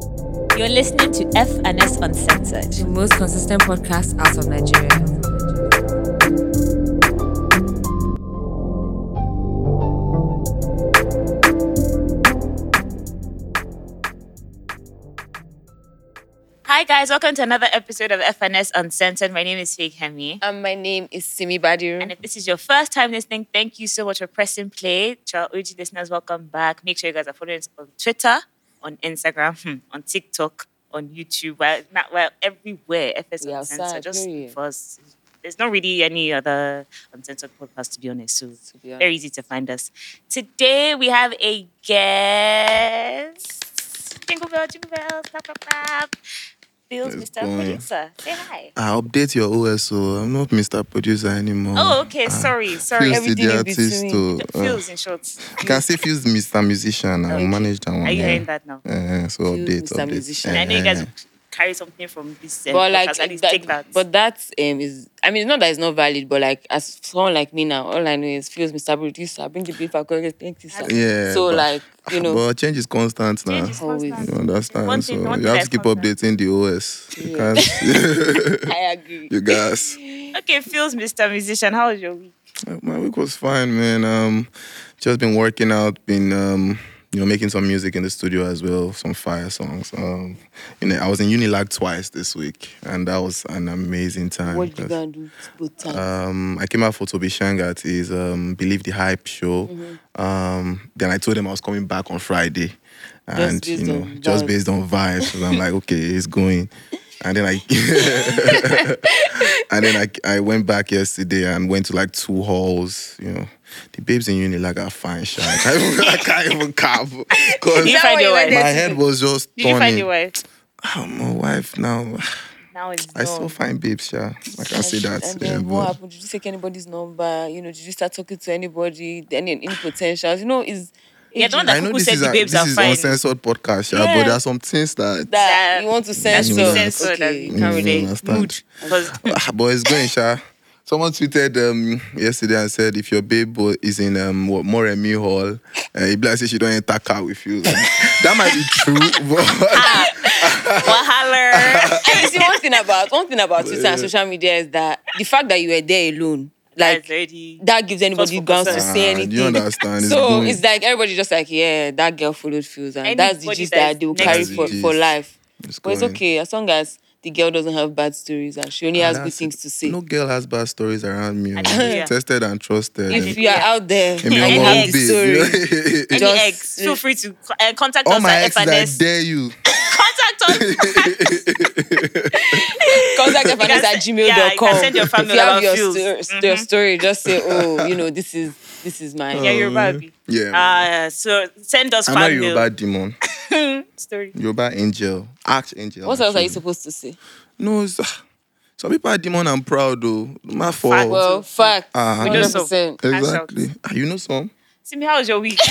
You're listening to F and S Uncensored. the most consistent podcast out of Nigeria. Hi guys, welcome to another episode of FNS Uncensored. My name is Feyikemi. Um, my name is Simi Badiru. And if this is your first time listening, thank you so much for pressing play. To our OG listeners, welcome back. Make sure you guys are following us on Twitter, on Instagram, hmm, on TikTok, on YouTube. We're, not, we're everywhere. FS We Uncensored. Just period. for us. There's not really any other uncensored podcast, to be honest. So be honest. very easy to find us. Today we have a guest. Jingle bell, jingle bell, clap, clap, clap. Pheelz Let's Mr. go. Producer. Say hi. I update your OSO. I'm not Mr. Producer anymore. Oh, okay. Ah, Sorry, sorry. Pheelz Everything the in artist. between. To, uh, Pheelz in short. you can say Pheelz Mr. Musician. I Okay. manage that one. Are you yeah. hearing that now? Uh, so Pheelz update, Mr. update. Musician. And I know you guys Uh, carry something from this. Uh, but like podcast. at least that, take that. but that um is I mean it's not that it's not valid, but like as someone like me now, all I know is Pheelz Mr. Producer, bring the beef, I thank you, sir. Yeah, So but- like you know, But change is constant now. Change is Always. constant. You understand? One so thing- one you have to keep constant. updating the OS. You Yeah. can't. I agree. you guys. Okay, Pheelz Mr. Musician. How was your week? My week was fine, man. Um, just been working out, been um, you know, making some music in the studio as well, some fire songs. Um, you know, I was in Unilag twice this week, and that was an amazing time. What did you gonna do both times? Um, I came out for Toby Shang at his um, Believe the Hype show. Mm-hmm. Um, then I told him I was coming back on Friday, and you know, just based on vibes. I'm like, okay, it's going. And then I, and then I, I went back yesterday and went to like two halls. You know, the babes in uni like are fine, shy. I can't even, I can't even cap because Did you find your wife? my head was just Did you find your wife? I'm my wife now. Now it's I still find babes, yeah. I can't say that. And yeah, then what but- happened? Did you take anybody's number? You know, did you start talking to anybody? Any any potentials? You know, is Yeah, the one that I know Kuku this said is, a, babes this are is fine. uncensored podcast, yeah, Yeah. but there are some things that, that you want to That's censor? Mm. censored Okay. and you can't really Mm, understand. mood. Ah, but it's going, Sha. Someone tweeted um, yesterday and said if your babe is in um, what, Moremi Hall, uh, if like say she don't enter car with you, that might be true. But Wahaler. And you see, one thing about one thing about Twitter and social media is that the fact that you were there alone, like That's that gives anybody for grounds to say Ah, anything. you understand? It's so going. it's like everybody just like, yeah, that girl followed Pheelz, and that's the Anybody gist that that is they will carry for, for life. It's But it's okay as long as the girl doesn't have bad stories and she only has good things to say. No girl has bad stories around me. oh. Hallelujah. Tested and trusted. if you are out there Emi and you ex the story, Any Just- ex, feel free to uh, contact All us my at exes, I FNS. dare you. Contact us. contact You FNS at send- yeah, you gmail.com. can send your family if you have about your, Pheelz. sto- your story, just say, oh, you know, this is this is mine. yeah, you're Barbie. Yeah. Uh, so send us I'm a fan mail. Yoruba demon. Story. Yoruba angel. Archangel. What else are you supposed to say? No, it's, ah, some people are demon and proud though. My fault. Fact. Well, fact. Ah, We know some. exactly. Ah, you know some? Simi, how was your week?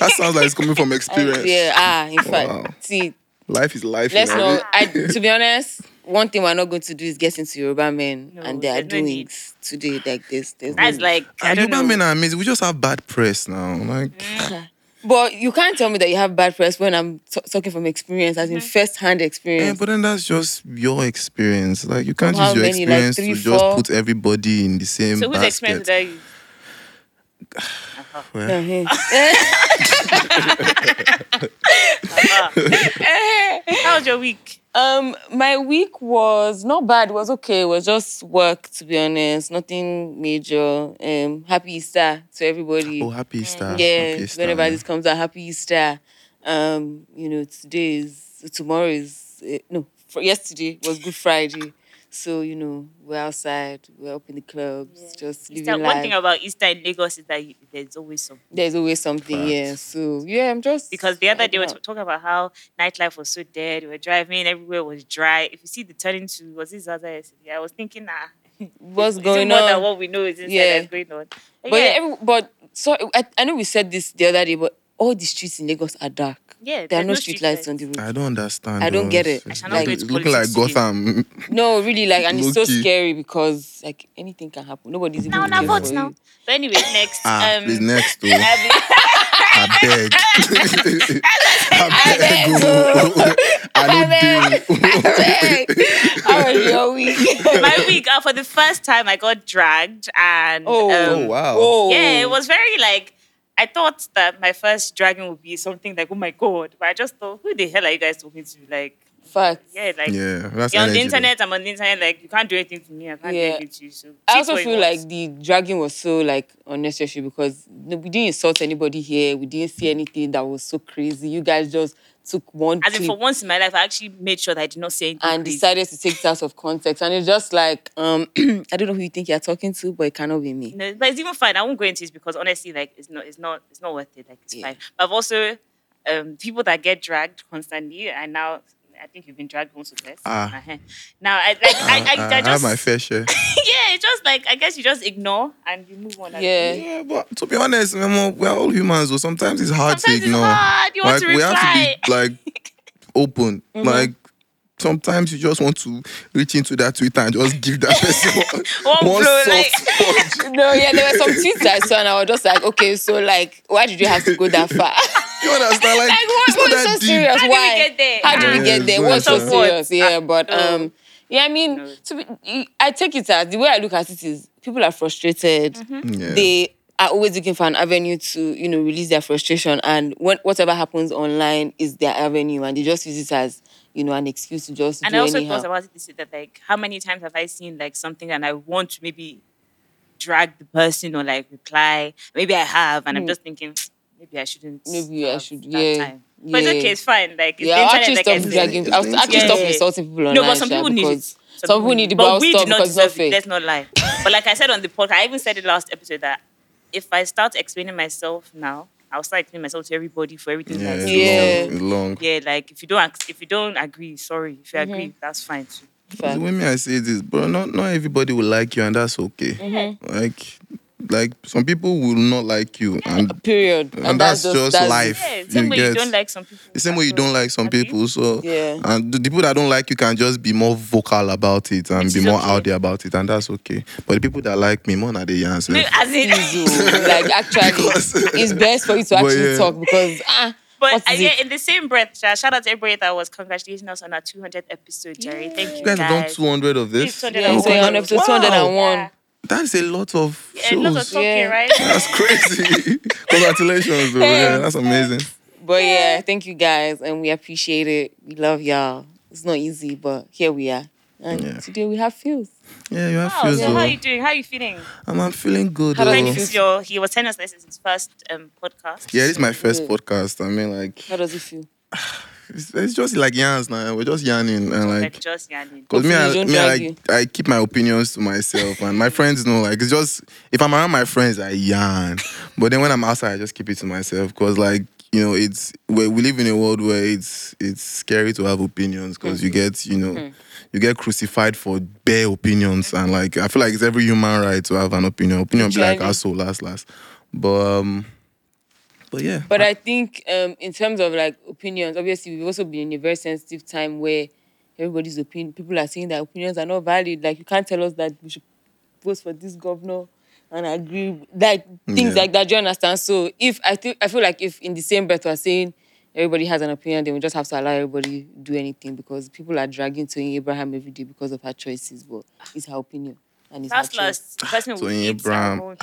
That sounds like it's coming from Uh, experience. yeah, ah, in fact, Wow. see, Life is life. let's you know. not. I, to be honest, one thing we're not going to do is get into Yoruba men No, and their there's no need. doings today like this. There's no That's need. like I Ah, don't Yoruba know. men are amazing. We just have bad press now. Like, But you can't tell me that you have bad press when I'm t- talking from experience, as in Mm-hmm. first-hand eh, experience. but then that's just your experience. Like, you can't How use your many? Like experience three, to just put everybody in the same So whose basket. experience did I use? Well, Uh-huh. How was your week? Um, my week was not bad. It was okay. It was just work, to be honest. Nothing major. Um, happy Easter to everybody. Oh, happy Easter. yeah, Happy Easter, whenever yeah. this comes out, happy Easter. Um, you know, today is tomorrow is uh, no, for yesterday was Good Friday. So you know, we're outside, we're up in the clubs, just living Easter, life. one thing about Easter in Lagos is that you, there's always some. There's always something, yeah. So yeah, I'm just Because the other day we were talking about how nightlife was so dead. We were driving, everywhere was dry. If you see the turning to was this other yesterday, I was thinking, nah, what's is it going more on? than what we know is Yeah. that's going on. But, But yeah, yeah, every, but so I, I know we said this the other day, but all the streets in Lagos are dark. Yeah, There are there's no street street lights on the road. I don't understand. I don't though. get it. It's- I It's, shall not go it's looking like. Gotham. No, really, like, and it's so scary because like anything can happen. Nobody's even Now, now, looking vote now. But anyway, next. Ah, um, please next to Abby- I beg. I beg. oh. I don't do. How was your week? My week uh, for the first time I got dragged and Oh. um, Oh wow. Oh. yeah, it was very like I thought that my first dragging would be something like oh my god, but I just thought who the hell are you guys talking to? Like Fact. yeah, like Yeah, that's you're on the energy, though. internet, I'm on the internet, like you can't do anything to me, I can't Yeah. do anything to you. So I also feel like the dragging was so like unnecessary because we didn't insult anybody here. We didn't see anything that was so crazy. You guys just took one as in for once in my life, I actually made sure that I did not say anything. and crazy. decided to take it out of context. And it's just like, um, I don't know who you think you're talking to, but it cannot be me. No, but it's even fine. I won't go into it because honestly, like it's not, it's not, it's not worth it. Like it's Yeah. fine. But I've also um, people that get dragged constantly, and now I think you've been dragged once or twice. Ah. Uh-huh. Now I like I, I, I, I, just have my fair share. yeah, it's just like I guess you just ignore and you move on. Yeah. Yeah, but to be honest, Memo, we're all humans. So sometimes it's hard Sometimes to it's ignore. hard. You want like to we have to reply. be like open. Mm-hmm. Like sometimes you just want to reach into that Twitter and just give that person One one, blow, soft like- No, yeah, there were some tweets I saw and I was just like, okay, so like, why did you have to go that far? You understand? Like, like, what, it's not what's that so deep. serious? How did we get there? How did we Yeah, get there? it's What's so not serious? that. Yeah, but um, yeah, I mean, to be, I take it as the way I look at it is people are frustrated. Mm-hmm. Yeah. They are always looking for an avenue to, you know, release their frustration, and when, whatever happens online is their avenue, and they just use it as, you know, an excuse to just And do I also anyhow. thought about it this way, that like how many times have I seen like something and I want to maybe drag the person or like reply. Maybe I have, and I'm Hmm. just thinking maybe I shouldn't. Maybe I should- that yeah, time. But it's okay, it's fine. Like it's yeah, the I'll internet, actually like stop said. dragging. It's I'll actually internet. stop Yeah. insulting people online. No, but some people need it. Some people need it, but, but we stop do not because deserve it. Let's not lie. but like I said on the podcast, I even said it last episode that if I start explaining myself now, I'll start explaining myself to everybody for everything Yeah, it's. Yeah. long. It's long. Yeah, like if you don't if you don't agree, sorry. If you Mm-hmm. agree, that's fine too. The way me I say this, bro, not not everybody will like you, and that's okay. Mm-hmm. Like, like some people will not like you, and Period. and, that's, just life. Yeah, same way you get? don't like some people. the same way you don't like some Agree? people. So Yeah. and the people that don't like you can just be more vocal about it and Which be more okay. out there about it, and that's okay. But the people that like me more than the answer. No, as in, oh, like actually, Because- it's best for you to actually yeah. talk because ah, but uh, yeah, in the same breath, shout out to everybody that was congratulating us on our 200th episode, Jerry. Thank you, You guys have done 200 of this. 200 Yeah, and so on episode Wow. 201. Yeah. That's a lot of Yeah, shows. a lot of talking, Yeah. right? That's crazy. Congratulations, though. Yeah, that's amazing. but yeah, thank you guys, and we appreciate it. We love y'all. It's not easy, but here we are, and Yeah. today we have Pheelz. Yeah, you have Wow, Pheelz so how are you doing? How are you feeling? I'm, I'm feeling good. How does though. it feel? your, he was telling us this is his first um, podcast. Yeah, this is my first Yeah. podcast. I mean, like, How does it feel? it's, it's just like yarns now. We're just yarning and Like, like. just yanning. Cause me, I, me I, drag I keep my opinions to myself, and my friends know. Like it's just if I'm around my friends, I yarn. But then when I'm outside, I just keep it to myself. Cause like you know, it's we we live in a world where it's it's scary to have opinions. because you get you know you get crucified for bare opinions, and like I feel like it's every human right to have an opinion. Opinion be like Literally. asshole last last. But um, but yeah. But I think um, in terms of like opinions, obviously we've also been in a very sensitive time where everybody's opinion, people are saying that opinions are not valid. Like you can't tell us that we should vote for this governor and agree, like things Yeah. like that. Do you understand? So if I think I feel like if in the same breath we're saying everybody has an opinion, then we just have to allow everybody do anything because people are dragging Toyin Abraham every day because of her choices, but it's her opinion and it's her Last, choice. last, the person will eat Abraham.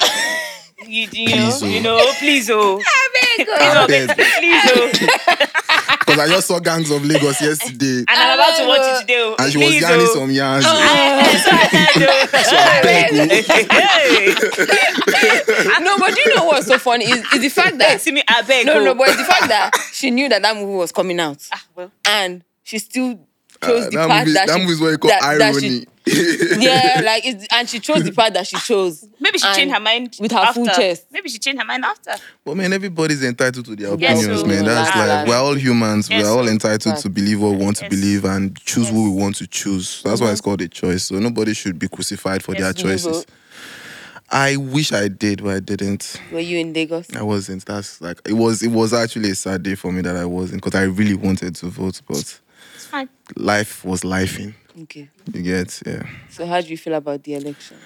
You, you know, Please, oh. you know, please, oh, please, oh, dead. please, oh. Because I just saw Gangs of Lagos yesterday, And I'm about to watch it today. oh. and she was Please, yarning oh. some yarns. no, but you know what's so funny is, is the fact that See me, I beg. No, oh. no, but it's the fact that she knew that that movie was coming out, Ah, well, and she still chose Uh, the that part movie, that, that she, movie is what you call that- that she- irony. yeah, like, it's, and she chose the part that she chose. maybe she And changed her mind with her after. full chest. Maybe she changed her mind after. But man, everybody's entitled to their Yes, opinions, so- man. That's Nah, like we're all humans. Yes, we're all so- entitled to believe what we want to Yes. believe and choose Yes. what we want to choose. That's why it's mm-hmm. called a choice. So nobody should be crucified for Yes, their you choices. vote. I wish I did, but I didn't. Were you in Lagos? I wasn't. That's like it was. It was actually a sad day for me that I wasn't because I really wanted to vote, but It's fine. life was lifing. Okay. You get, yeah. So, how do you feel about the elections?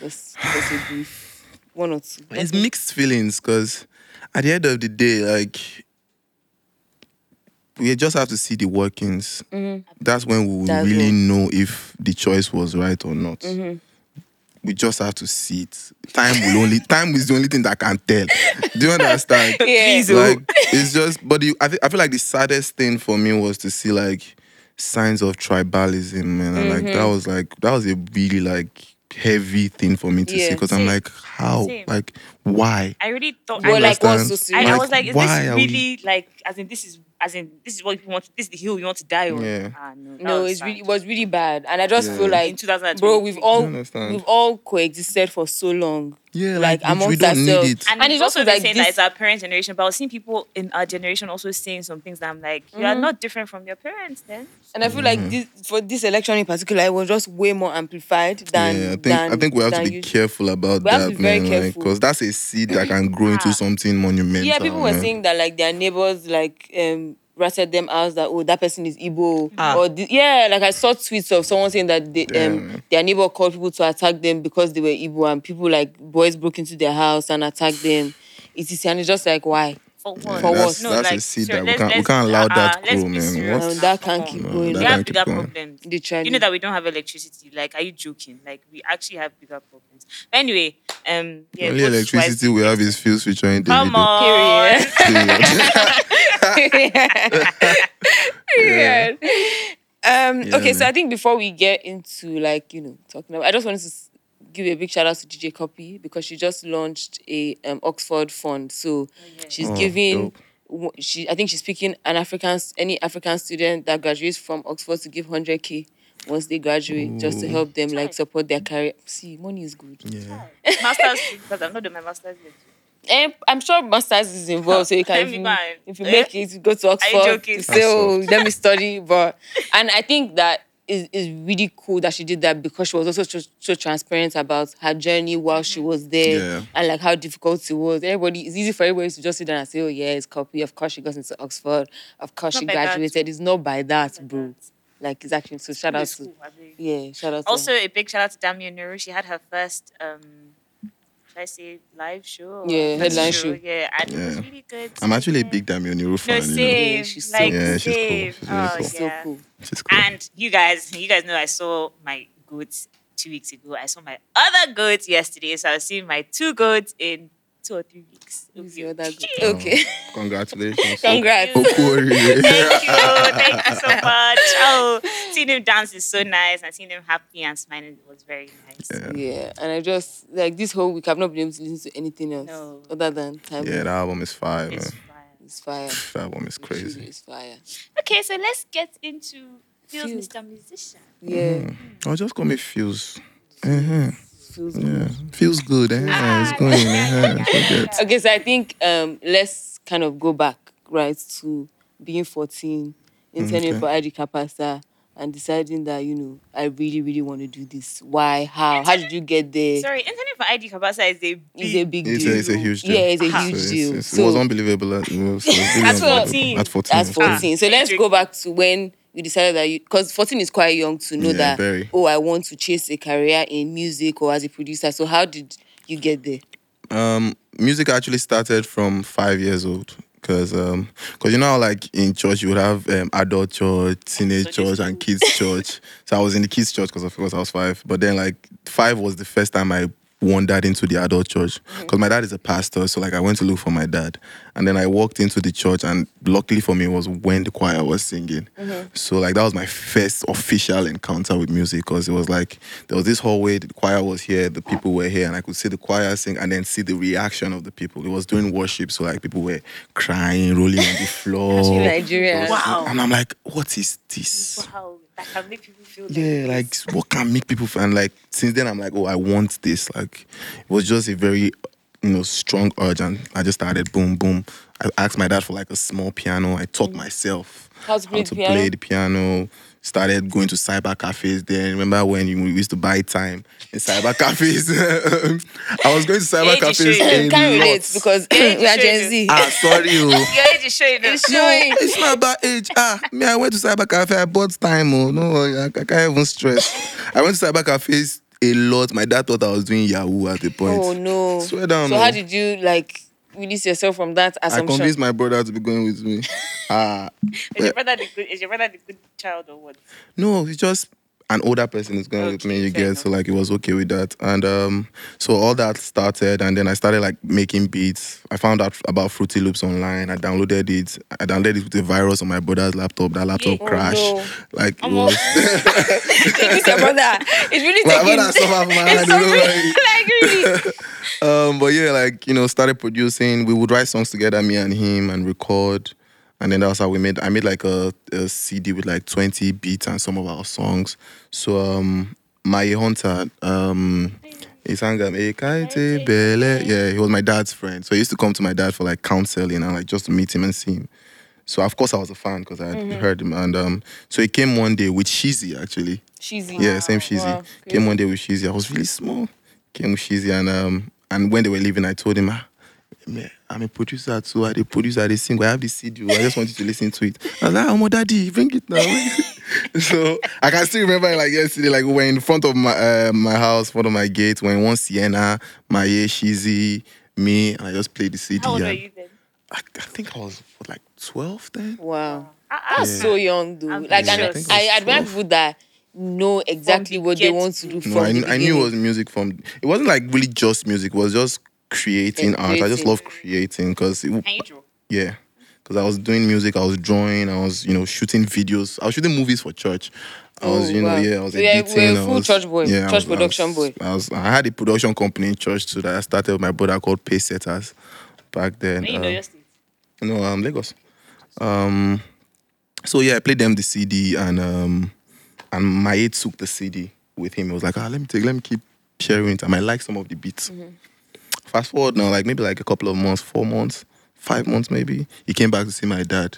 Just give us a brief one or two. It's mixed feelings because at the end of the day, like we just have to see the workings. That's when we will Mm-hmm. Really all. Mm-hmm. know if the choice was right or not. We just have to see it. Time will only time is the only thing that can tell. Do you understand? Yeah. like it's just but the, I, think I feel like the saddest thing for me was to see like signs of tribalism man and like Mm-hmm. that was like that was a really like heavy thing for me to see because i'm like how Same. like why I really thought. Do you I, like, understand? what's so I, serious? I was like, is why this are we- really like? As in, this is as in this is what you want. This is the hill you want to die on. Yeah. Ah, no, No, it's really, it was really bad, and I just Yeah. feel like, in 2020. bro, we've all Do you we've all coexisted for so long. yeah like, like, we- we amongst don't ourselves. need it And, And it's it's also also been like saying this- that it's our parents' generation, but I've seen people in our generation also saying some things that I'm like, you are not different from your parents then. And I feel like this, for this election in particular, it was just way more amplified than. yeah, I think than, I think we have to be usual. careful about We have to that, be very man. careful. because that's a seed that can grow into Ah. something monumental. Yeah, people were man. saying that like their neighbors like um ratted them out that oh that person is Igbo Ah. or thi- yeah like I saw tweets of someone saying that they, um their neighbor called people to attack them because they were Igbo and people like boys broke into their house and attacked them. It's and it's just like why For what? Yeah, For that's, what? that's a seed that we can't we can't allow that let's grow, man. serious. What? Um, that can't keep No, going. that We have bigger going. problems. Literally. You know that we don't have electricity. Like, are you joking? Like, we actually have bigger problems. But anyway, um, yeah. Only electricity we have is fuse featuring Come Davido. on. Period. Period. Um, Yeah, okay, so. I think before we get into like you know talking about, I just wanted to give a big shout out to DJ Cuppy because she just launched a um, Oxford fund. So she's Oh, giving. dope. She, I think she's picking an African, any African student that graduates from Oxford to give hundred k once they graduate, just to mm. help them like support their career. See, money is good. Yeah. Masters, because I'm not doing my masters yet. Eh, and I'm sure masters is involved, so you can if you, if you Eh? make it, you go to Oxford joking? to say, oh, let me study. But and I think that is is really cool that she did that because she was also so, so transparent about her journey while she mm-hmm. was there Yeah. and like how difficult it was. Everybody, it's easy for everybody to just sit down and say, oh yeah, it's Cuppy. Of course she got into Oxford. Of course Not she by that. graduated. It's not by that, bro. Like it's actually so shout out It's to cool, I believe. yeah, shout out to Also, her. a big shout out to Damien Nuru. She had her first, um, should I say, live show? Yeah, first headline show. Yeah, and it was really good. I'm actually a Yeah. big Damian Nuru No, fan. you know. same. Yeah, she's so like, cool. Yeah, she's cool. same. She's really oh, cool. so cool. She's cool. And you guys, you guys know I saw my goats two weeks ago. I saw my other goats yesterday. So I was seeing my two goats in two or three weeks. Who's your other good? Oh, Okay. Congratulations. Congrats. Okori. Thank you. Thank you so much. Oh, seeing him dance is so nice and seeing him happy and smiling was very nice. Yeah. Yeah, and I just like this whole week I've not been able to listen to anything else No. other than time. Yeah, the album is fire, man. It's fire. It's fire. That album is crazy. It's fire. Okay, so let's get into Feels Feel. Mr. Musician. Yeah, Oh, just call me Pheelz. Uh-huh. Feels Yeah. good. Feels good. Eh? Ah, it's going. Uh-huh. Okay, so I think um let's kind of go back right to being 14, interning Okay. for ID Cabasa and deciding that you know I really really want to do this. Why? How? How did you get there? Sorry, interning for ID Cabasa is a big, It's a big It's deal. a, it's a huge deal. Yeah, it's a Ah. huge So deal. it's- it's- So- it was unbelievable. At, it was, it was really At 14. At 14. That's 14. So let's go back to when you decided that you, because 14 is quite young to know Yeah, that, very. oh, I want to chase a career in music or as a producer. So how did you get there? Um, music actually started from five years old. Cause, um, cause you know, how, like in church, you would have um, adult church, teenage Sunday church, and kids church. So I was in the kids church because of course I was five. But then, like five was the first time I wandered into the adult church. Mm. Cause my dad is a pastor, so like I went to look for my dad, and then I walked into the church, and luckily for me, it was when the choir was singing. Mm-hmm. So like that was my first official encounter with music, cause it was like there was this hallway, the choir was here, the people were here, and I could see the choir sing, and then see the reaction of the people. It was during worship, so like people were crying, rolling on the floor. Nigeria. Wow. And I'm like, what is this? Wow, that can make people feel Yeah, like this. what can make people feel? And like since then, I'm like, oh, I want this. Like it was just a very, you know, strong urge, and I just started boom, boom. I asked my dad for like a small piano. I taught mm. myself How to play the to play the piano. Started going to cyber cafes. Then remember when you, used to buy time in cyber cafes? I was going to cyber Age is cafes. showing. a Can't relate lot. because Yeah, we are you Gen should. Z. Ah, sorry, oh. Your age is showing. though. It's No, showing. it's not about age. Ah, me, I went to cyber cafe. I bought time. Oh no, I, I can't even stress. I went to cyber cafes a lot. My dad thought I was doing Yahoo at the point. Oh no. Swear down. So oh. how did you like release yourself from that I assumption? convinced my brother to be going with me. Ah, Is your brother the good? Is your brother the good child or what? no, it's just an older person is going with me. Okay, You get so like it was okay with that, and um, so all that started, and then I started like making beats. I found out about Fruity Loops online. I downloaded it. I downloaded it with a virus on my brother's laptop. That laptop Yeah. Oh, crashed. no. Like it was. It's your brother. It's really My taking. brother suffer from my it's hand, you know, suffering. like really. um, but yeah, like you know, started producing. We would write songs together, me and him, and record. And then that's how we made. I made like a, a CD with like twenty beats and some of our songs. So um, my hunter, um, he sang um. Yeah, he was my dad's friend. So he used to come to my dad for like counseling and like just to meet him and see him. So of course I was a fan because I had heard him. And um, so he came one day with Shizzi actually. Shizzi. Yeah, same Shizzi. Wow, Came one day with Shizzi. I was really small. Came with Shizzi and um and when they were leaving, I told him, ah, me, I'm a producer too. I the producer, I dey sing. I have this CD. I just want you to listen to it. I was like, oh my daddy, bring it now. so I can still remember like yesterday. Like we were in front of my uh, my house, front of my gate. When one Sienna, Maye, Shizzi, me, and I just played the CD. How old were and you then? I, I think I was what, like 12 then. Wow. I was Yeah. so young, though. I'm Like, Yeah, I I, think it I, was admire people that know exactly the what they want to do to. from No, I, the I knew it was music from. It wasn't like really just music. It was just creating Yeah, art. I just love creating because Can you draw? yeah, because I was doing music. I was drawing. I was you know shooting videos. I was shooting movies for church. I was Oh, you know wow. yeah I was So you're- editing. you're a I full was- church boy, Yeah, I church was- I production was- boy. I was. I had a production company in church too that I started with my brother called Pace Setters back then. Then you know Um, no, um, Lagos. Um, so yeah, I played them the CD, and um, and my aide took the CD with him. He was like, ah, let me take, let me keep sharing it. I might like some of the beats. Fast forward now, like maybe like a couple of months, four months, five months maybe. He came back to see my dad,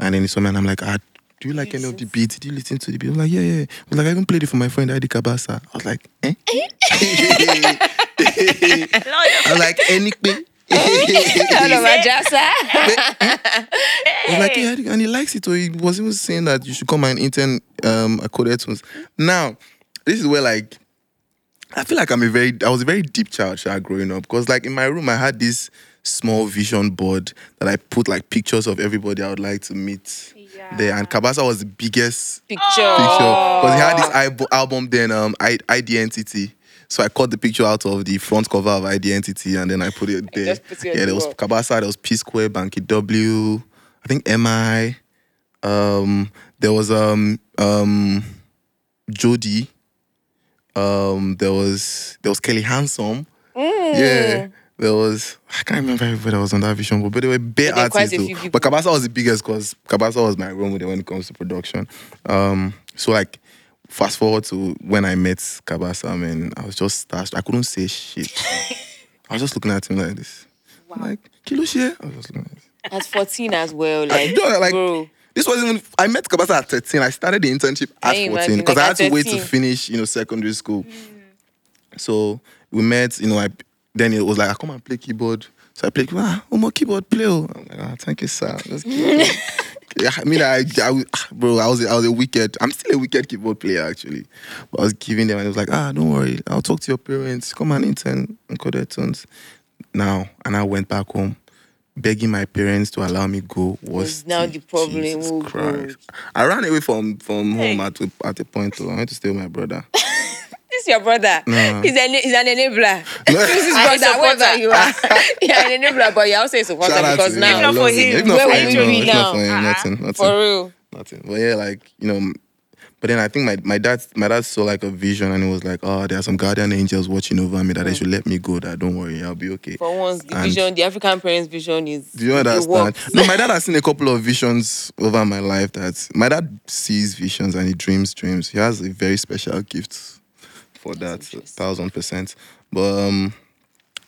and then he saw me, and I'm like, ah. Do you like any of the beats? Did you listen to the beats? I'm like, yeah, yeah. I was like, I even played it for my friend ID Cabasa. I was like, eh? I was like, any Hello, Majasa. I was like, yeah, and he likes it. So he was even saying that you should come and intern um, at Coded Tunes. Now, this is where like I feel like I'm a very I was a very deep child, child growing up because like in my room I had this small vision board that I put like pictures of everybody I would like to meet there, and Cabasa was the biggest Picture. picture because he had this album then um I- Identity. So I cut the picture out of the front cover of Identity and then I put it there. put it yeah, there was wall. Cabasa, there was P Square, Banky W, I think MI. Um, there was um um Jody. Um, there was there was Kelly Handsome. Mm. Yeah. There was I can't remember everybody that was on that vision board, but there were bare There artists. though. But Cabasa was the biggest because Cabasa was my role model when it comes to production. Um, so like fast forward to when I met Cabasa, I mean, I was just starstruck. I couldn't say shit. I was just looking at him like this. Like, Kilo? I was just looking at this. At 14 as well. I, Like, no, like bro. This wasn't even I met Cabasa at 13. I started the internship at you 14 because Like, I had to wait to finish, you know, secondary school. So we met, you know, I then it was like, I come and play keyboard. So I played, ah, oh my keyboard play. oh." I'm like, ah, thank you, sir. Just keep playing." Yeah, I mean, I, I, ah, bro, I was, I was a wicked. I'm still a wicked keyboard player actually. But I was giving them, and it was like, ah, don't worry, I'll talk to your parents. Come and intern and Coded Tunes. Now, and I went back home, begging my parents to allow me go. Was Was now the problem. Jesus Oh, Christ. God. I ran away from from Hey. home at a, at a point. Though. I went to stay with my brother. This is your brother. No. He's, an, he's an enabler. No. This is brother, wherever supporter. you are. you're an enabler, but you're also a supporter Shout because now. him. If not I for love him, If not where for would him, we no, be now? for uh-huh. nothing, nothing. For real. Nothing. But yeah, like you know, but then I think my my dad my dad saw like a vision and it was like, oh, there are some guardian angels watching over me that they should let me go. That don't worry, I'll be okay. For once, the And- vision, the African parents' vision is. Do you understand? No, my dad has seen a couple of visions over my life. That my dad sees visions and he dreams dreams. He has a very special gift for that, thousand percent. But um,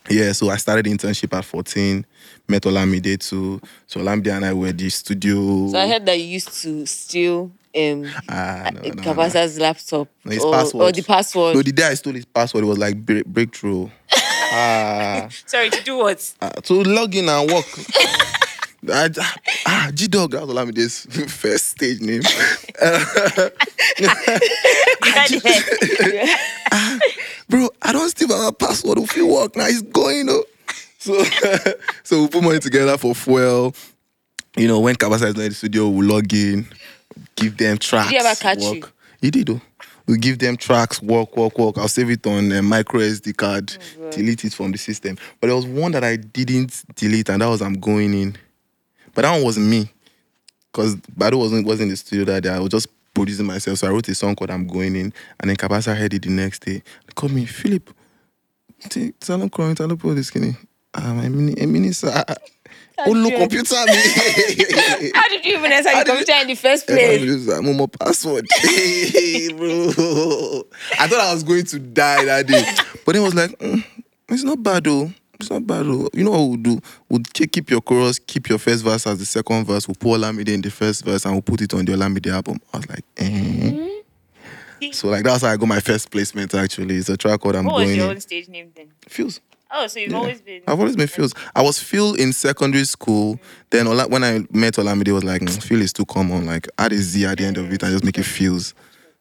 yeah, so I started the internship at 14. Met Olamide too. So Olamide and I were the studio. So I heard that you used to steal um, Ah, no, no, no. Cabasa's laptop No, his or, password. or the password. No, the day I stole his password, it was like break- breakthrough. ah, Sorry, to do what? ah, to log in and work. I, ah, G Dog, that was Olamide's first stage name. You had. Bro, I don't still have a password if you work now. It's going, oh. So, so we put money together for fuel. You know, when Cabasa is not in the studio, we log in, give them tracks. ever catch work. you? He did though. We give them tracks, work, work, work. I'll save it on a micro SD card, Oh, delete it from the system. But there was one that I didn't delete, and that was I'm going in. But that one wasn't me. Because Baddo wasn't wasn't in the studio that day. I was just producing myself. So I wrote a song called I'm Going In. And then Cabasa heard it the next day. They called me, Philip, tell them crying, tell put this skinny. Ah, my mini, a mini, ah, ah. Oh, computer me. How did you even enter did computer in the first place? I'm on my password. Hey, bro. I thought I was going to die that day. But then I was like, "Mm, it's not bad though. It's not bad though. You know what we'll do? We'll keep your chorus, keep your first verse as the second verse. We'll put Olamide in the first verse and we'll put it on the Olamide album. I was like, eh. So like that's how I got my first placement actually. It's a track called I'm What was your In. own stage name then? Feels. Oh, so you've Yeah. always been. I've always been Pheelz. I was Phil in secondary school. Then Ola, when I met Olamide, it was like, mm, Phil is too common. Like, add a Z at the end of it and just make it Pheelz.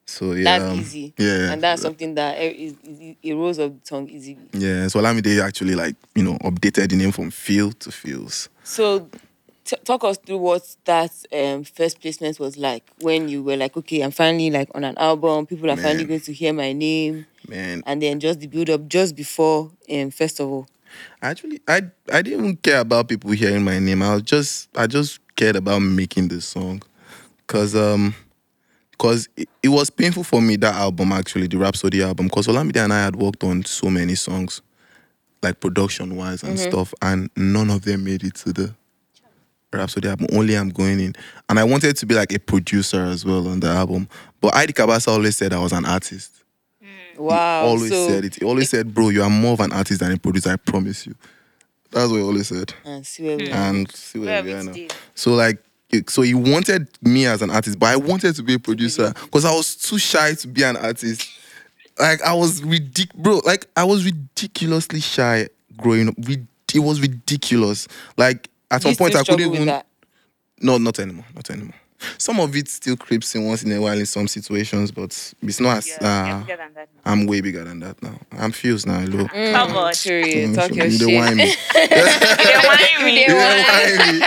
So, yeah. That's um, easy. Yeah. And that's something that is, is, it rolls off the tongue easily. Yeah. So, Olamide actually, like, you know, updated the name from Phil to Pheelz. So, t- talk us through what that um, first placement was like when you were like, okay, I'm finally like on an album. People are finally going to hear my name, Man, and then just the build up just before um, festival. actually, I I didn't even care about people hearing my name. I was just, I just cared about making the song. Cause, um, because it, it was painful for me that album actually the Rapsodi album because Olamide and I had worked on so many songs like production wise and stuff and none of them made it to the Rapsodi album only I'm going in and I wanted to be like a producer as well on the album but ID Cabasa always said I was an artist Wow. He always so, said it he always said bro you are more of an artist than a producer I promise you that's what he always said And see where we hmm. are. and see where Where we we are now. So like, so he wanted me as an artist, but I wanted to be a producer because I was too shy to be an artist. Like I was ridic, bro. Like I was ridiculously shy growing up. Rid- it was ridiculous. Like at you some point I couldn't even. that? No, not anymore. Not anymore. Some of it still creeps in once in a while in some situations, but it's not as. You're Uh, bigger than I'm way bigger than that now. I'm fused now. Hello. Come on. Period. Mm, Talk so your you don't shit. whine me. You don't whine me. You You don't don't whine me.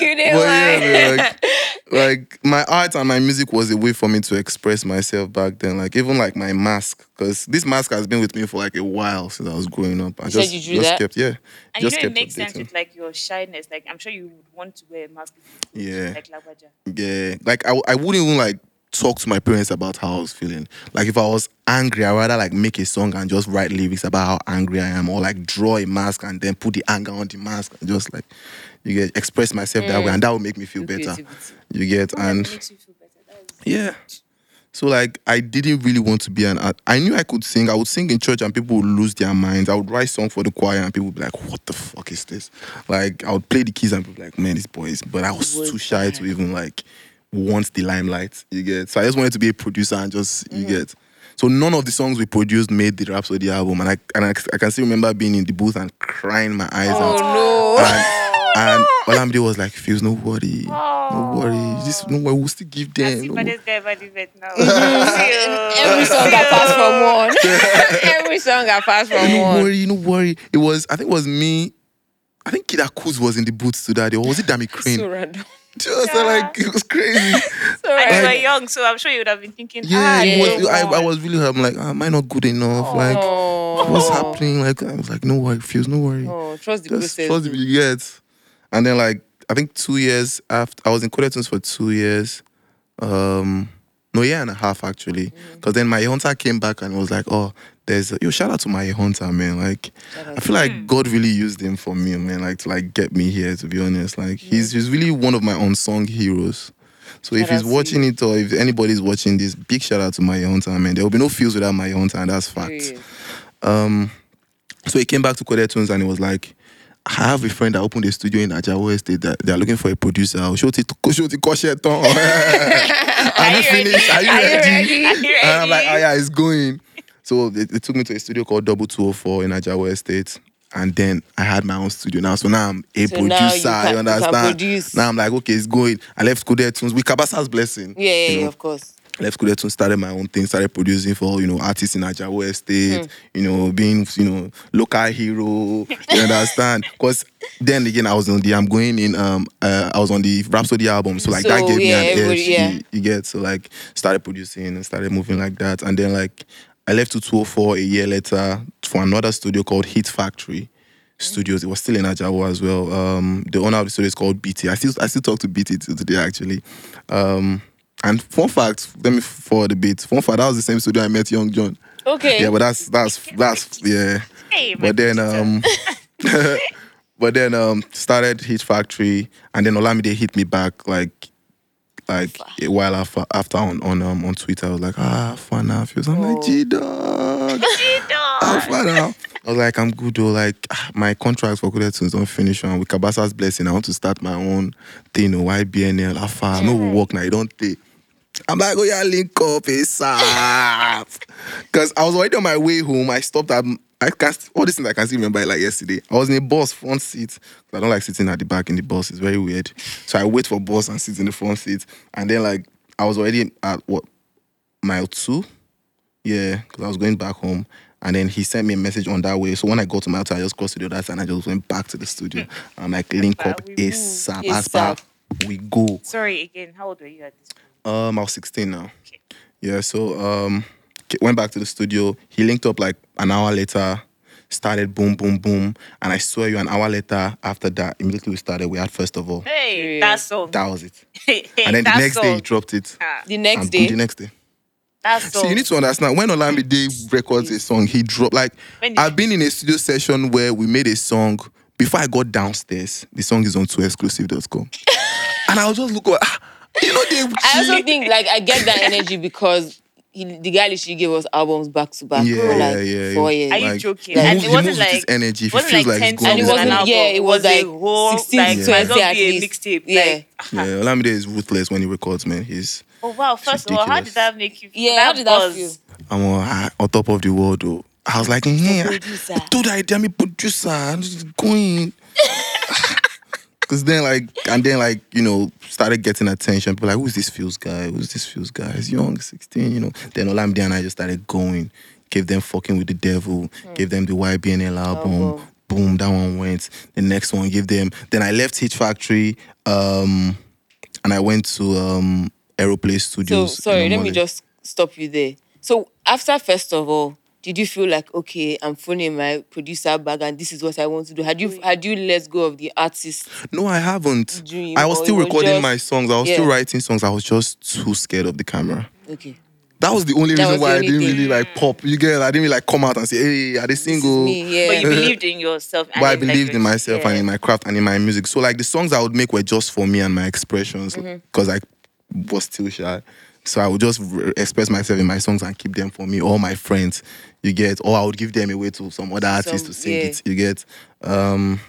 You didn't But whine. yeah, like, like my art and my music was a way for me to express myself back then. Like even like my mask, because this mask has been with me for like a while since I was growing up. I You said just you drew just that? kept yeah, And just you know, it makes sense with like your shyness. Like, I'm sure you would want to wear a mask. Yeah. Like Lagbaja. Yeah, like I, I wouldn't even like talk to my parents about how I was feeling. Like if I was angry, I'd rather like make a song and just write lyrics about how angry I am, or like draw a mask and then put the anger on the mask and just like you get express myself that way, and that would make me feel Your better. Mm. creativity. You get What and you feel better? That is- Yeah. So like I didn't really want to be an art. I knew I could sing. I would sing in church and people would lose their minds. I would write song for the choir and people would be like, "What the fuck is this?" Like I would play the keys and people would be like, "Man, this boy is." But I was Was too shy to even like want the limelight. You get. So I just wanted to be a producer and just you mm. get. So none of the songs we produced made the Rapsodi album, and I and I, I can still remember being in the booth and crying my eyes out. Oh out. no. And, and Olamide was like, "Pheelz no worry, no oh. worry. This no worry. We'll still give I them." see no but worry." this guy by the vet now. Every song I pass from one. Every song I pass from no one. worry, no worry. It was, I think it was me. I think Kida Kudz was in the booth to that day, or was it Dammy Krane? So random. Just like it was crazy. So And you were young, so I'm sure you would have been thinking, Yeah, ah, yeah. was, I, I was really. I'm like, ah, am I not good enough? Like, Oh. what's happening? Like, I was like, no worry, Pheelz no worry. Oh, trust the Just process. trust you get. And then like, I think two years after, I was in Coded Tunes for two years. Um, no, year and a half actually. Mm. Because then my hunter came back and was like, oh, there's a, yo, shout out to my hunter, man. Like, I feel like God really used him for me, man. Like to like get me here. To be honest, like he's he's really one of my unsung heroes. So if Shout out he's watching it or if anybody's watching this, big shout out to my hunter, man. There will be no Pheelz without my hunter, and that's fact. Um, so he came back to Coded Tunes and he was like, I have a friend that opened a studio in Ajao Estate that they're looking for a producer. Shoti Shoti Kosheton. Are you you ready? finished? Are you Are you ready? ready? Are you And I'm like, ready? oh yeah, it's going. So they, they took me to a studio called Double 204 in Ajao Estate. And then I had my own studio now. So now I'm a So now you producer. can- you you understand? produce. Now I'm like, okay, it's going. I left Coded Tunes with Cabasa's blessing. Yeah, yeah, you yeah, of course. left Coded Tunes, started my own thing, started producing for you know artists in Ajao Estate, you know, being you know local hero. You understand? Because then again, I was on the I'm going in. Um, uh, I was on the Rapsodi album, so like that gave yeah, me an edge. yeah. You, you get so like started producing and started moving like that, and then like I left to 204 a year later for another studio called Hit Factory. Studios. It was still in Ajao as well. Um, the owner of the studio is called BT. I still I still talk to BT today actually. Um, and fun fact, let me forward a bit. Fun fact, that was the same studio I met Young John. Okay. Yeah, but that's that's that's yeah. Hey, But then um, but then um started Hit Factory, and then Olamide hit me back like like a while after after on on um on Twitter. I was like ah fun now. Was I'm like Oh. G dog. Far now? I was like, I'm good though. Like ah, my contract for Coded Tunes don't finish and with Cabasa's blessing, I want to start my own thing. Oh, YBNL, how far? No we work now. You don't take. I'm like, oh yeah, link up ASAP. Because I was already on my way home. I stopped at I can't all these things I can still remember like yesterday. I was in a bus front seat. I don't like sitting at the back in the bus. It's very weird. So I wait for bus and sit in the front seat. And then like I was already at what mile two? Yeah, because I was going back home. And then he sent me a message on that way. So when I got to my hotel, I just crossed to the other side and I just went back to the studio. I'm like, link up. ASAP. As ASAP. we go. Sorry again. How old were you at this point? Um, I was 16 now. Okay. Yeah, so um, went back to the studio. He linked up like an hour later. Started boom, boom, boom, and I swear you, an hour later after that, immediately we started. We had first of all, Hey, Period. that song. that was it. Hey, And then the that next day he dropped it. Ah, The next and day. the next day. that song. See, you need to understand when Olamide records a song, he drop like I've been in a studio session where we made a song. Before I got downstairs, the song is on 2exclusive.com. and I was just looking, ah, you know, they I also think like I get that energy because he, the guy literally gave us albums back to back Yeah, for like yeah, yeah. four years. Are you like, joking? he And it wasn't moves with his like energy. If he wasn't feels like like ten he's going And it songs with an wasn't- album. yeah, it was a like whole 16 like to might as 20 well at least. mixtape. Yeah. Like, Yeah, Olamide is ruthless when he records, man. He's oh wow! First of all, how did that make you? feel? Yeah, how did that buzz. feel? I'm on, ah, on top of the world, though. I was like, yeah, producer. dude, I am a producer. I'm just going. Cause then like and then like you know started getting attention. People like who's this Pheelz guy? Who's this Pheelz guy? He's young, sixteen. You know. Then Olamide and I just started going. Gave them fucking with the devil. Gave them the YBNL album. Album. Boom, that one went. The next one gave them. Then I left Hit Factory. Um, and I went to um Aeroplay Studios. So sorry, let me just stop you there. So after first of all, did you feel like okay, I'm phoning my producer bag and this is what I want to do? Had you had you let go of the artist? No, I haven't. Dream, I was still recording just- my songs. I was still writing songs. I was just too scared of the camera. Okay. That was the only That reason why I didn't thing. really like pop. You get? I didn't really like come out and say, "Hey, are they This single?" me, yeah. But you believed in yourself. and But I in, like, believed in myself yeah. and in my craft and in my music. So like the songs I would make were just for me and my expressions Mm-hmm. because I was still shy. So I would just re- express myself in my songs and keep them for me or my friends. You get? Or I would give them away to some other artists Some- to sing yeah. it. You get? Um,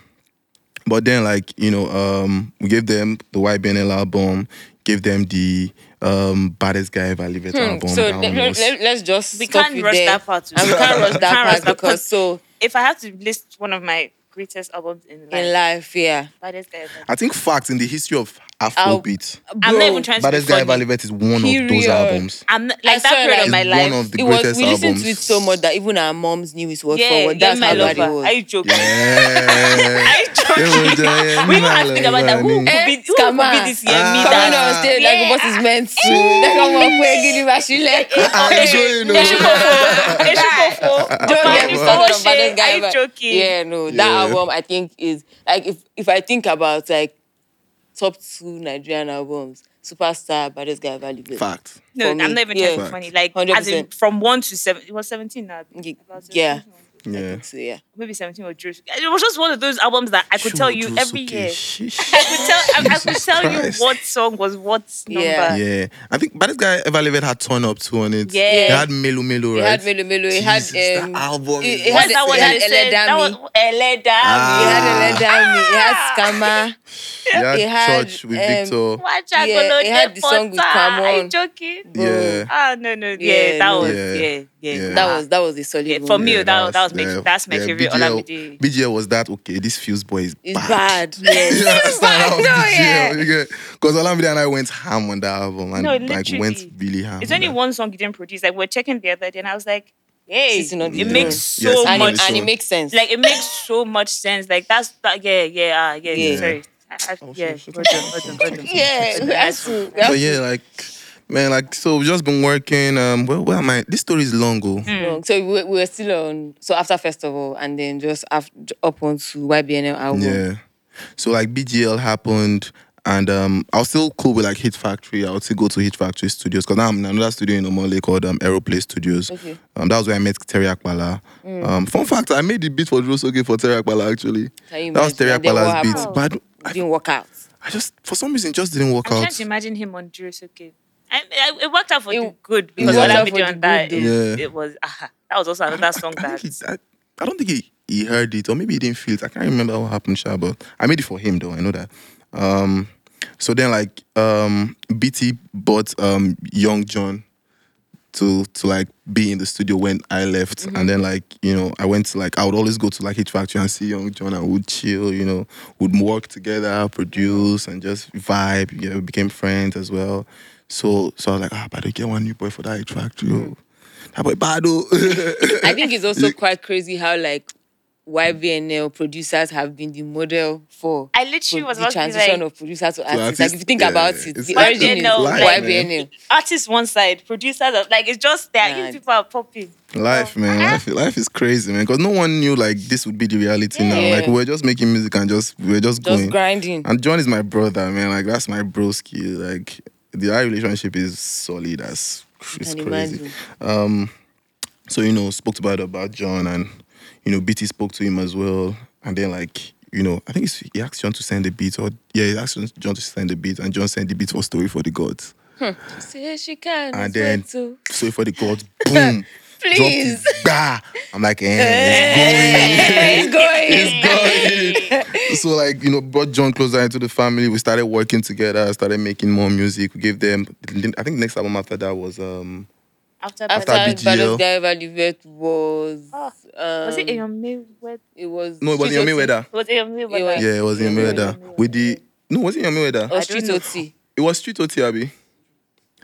but then like you know, um, we gave them the white YBNL album. Gave them the um, baddest guy ever lived Hmm, album. So let, one let, was- us just We stop can't you rush there. that part. We can't rush that part because so If I have to list one of my greatest albums in life, in life, yeah. baddest guy ever. I think facts in the history of Afrobeat. I'm not even trying to be Baddest Guy Ever. Lived is one of those albums. I'm not, I like that swear, period like, of my life. one of the it was greatest we listened albums. to it so much that even our moms knew it was yeah, forward. get That's my how bad it lover. was. Are you joking? Yeah. Are you joking? We don't have to think about that. Who could Eh, be, who could scammer. be this year? Me Ah. Coming that. on stage like Yeah. what is meant to. Like I'm up where give you my shile. I'm showing Eshukofo. Don't get me started on Eshukofo. Baddest Guy Are you Ever. joking? Yeah, no, that Yeah. album I think is like if if I think about like top two Nigerian albums, Superstar, Baddest Guy Ever Lived. Fact. No, for I'm me. not even Yeah. trying to be funny. Like, as in 100%. from one to seven, it was 17 now. Ye- About 17, yeah. Yeah. I think so, yeah. Maybe 17 or Drew. It was just one of those albums that I could tell you every year. Sheesh. I could tell, I, I could tell you what song was what number. Yeah. Yeah. I think Baddest Guy Ever Lived had Turn Up 2 on it. Yeah. It had Melo Melo, It right? had Melo Melo, it had Jesus, that um, album it- is it had- that one it that had they said? That Eledami. was Eledami. Ah. It had Eledami, it had Scammer. It had it had, Church with um, Victor. Watch Yeah, Agolo it had the song with Are you joking? Yeah. Ah, no, no. Yeah, Yeah, that was, Yeah. yeah, Yeah. That was that was a solid Yeah, for me, that- that was my- yeah, that's my favorite BGL, Olamide. BGL was that okay? This Pheelz boy is It's bad. bad. Yes. You understand? No, yeah. you get- Cause Olamide and I went ham on that album and No, like literally. went really ham. It's on only that. one song you didn't produce. Like we're checking the other day, and I was like, "Hey, Sitting on the it throne. makes so Yes, and, it, much. and it makes sense. Like it makes so much sense. Like that's that. Yeah, yeah, uh, yeah. Yeah. Sorry. I, I, Oh, yeah, yeah, we have to. we have So yeah, like man, like so we've just been working. Um, where, where am I? This story is long, oh. long. So we, we were still on. So after festival, and then just af up onto YBNL album. Yeah. So like BGL happened, and um, I was still cool with like Hit Factory. I would still go to Hit Factory Studios because now I'm in another studio in Omole called um, Aeroplay Studios. Okay. Um, that was where I met Terry Apala. Um, fun fact, I made the beat for Durosoke for Terry Apala actually. Can you That was imagine? Terry And then what Apala's beat, but I, didn't work out. I just for some reason just didn't work I'm out. trying to imagine him on Durosoke. I, I, it worked out for It- the good because it what worked I out for video the on that good, is, though. it was ah, that was also another song I, that think I, I don't think he, he heard it or maybe he didn't feel it. I can't remember what happened, Sha, but I made it for him though. I know that. Um, so then like um, BT bought um, Young John to to like be in the studio when I left, and then like you know I went to like I would always go to like Hit Factory and see Young John and would chill, you know, would work together, produce, and just vibe. You know, we became friends as well. So so I was like, ah, but I get one new boy for that Hit Factory. oh. That boy bad oh. I think it's also quite crazy how like YBNL producers have been the model for I literally pro- was the about to be transition like of producer to artist. artist, like if you think yeah, about it, it's the origin is YBNL, YBNL. artists one side, producers are, like it's just that Nah. you people are popping. Life, man. Life, life is crazy, man. Because no one knew like this would be the reality now. Like we're just making music and just we were just, Just going. grinding. And John is my brother, man. Like that's my broski. Like the our relationship is solid as it's crazy. imagine. Um, so you know, spoke about about John, and you know, BT spoke to him as well, and then like. You know, I think it's, he asked John to send the beat, or yeah, he asked John to send the beat, and John sent the beat for "Story for the Gods." Say she can. And then- too. "Story for the Gods," boom, Please. bah. I'm like, eh, it's going. It's going. It's going. so like you know, brought John closer into the family. We started working together. Started making more music. We gave them. I think next album after that was um. After, After BGL. Baddest Guy Ever was Oh, um, was it Eyan Mayweather? it was No, it was Street Yomi OT. Was it Eyan Mayweather? was- Yeah, it was in Mayweather with the. No, was it in Mayweather? or Street. OT. It was Street OT, Abi.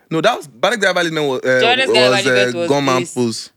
No, that was Badak Diabaliment was uh, Jordan's was, uh, was Gunman this. Pose.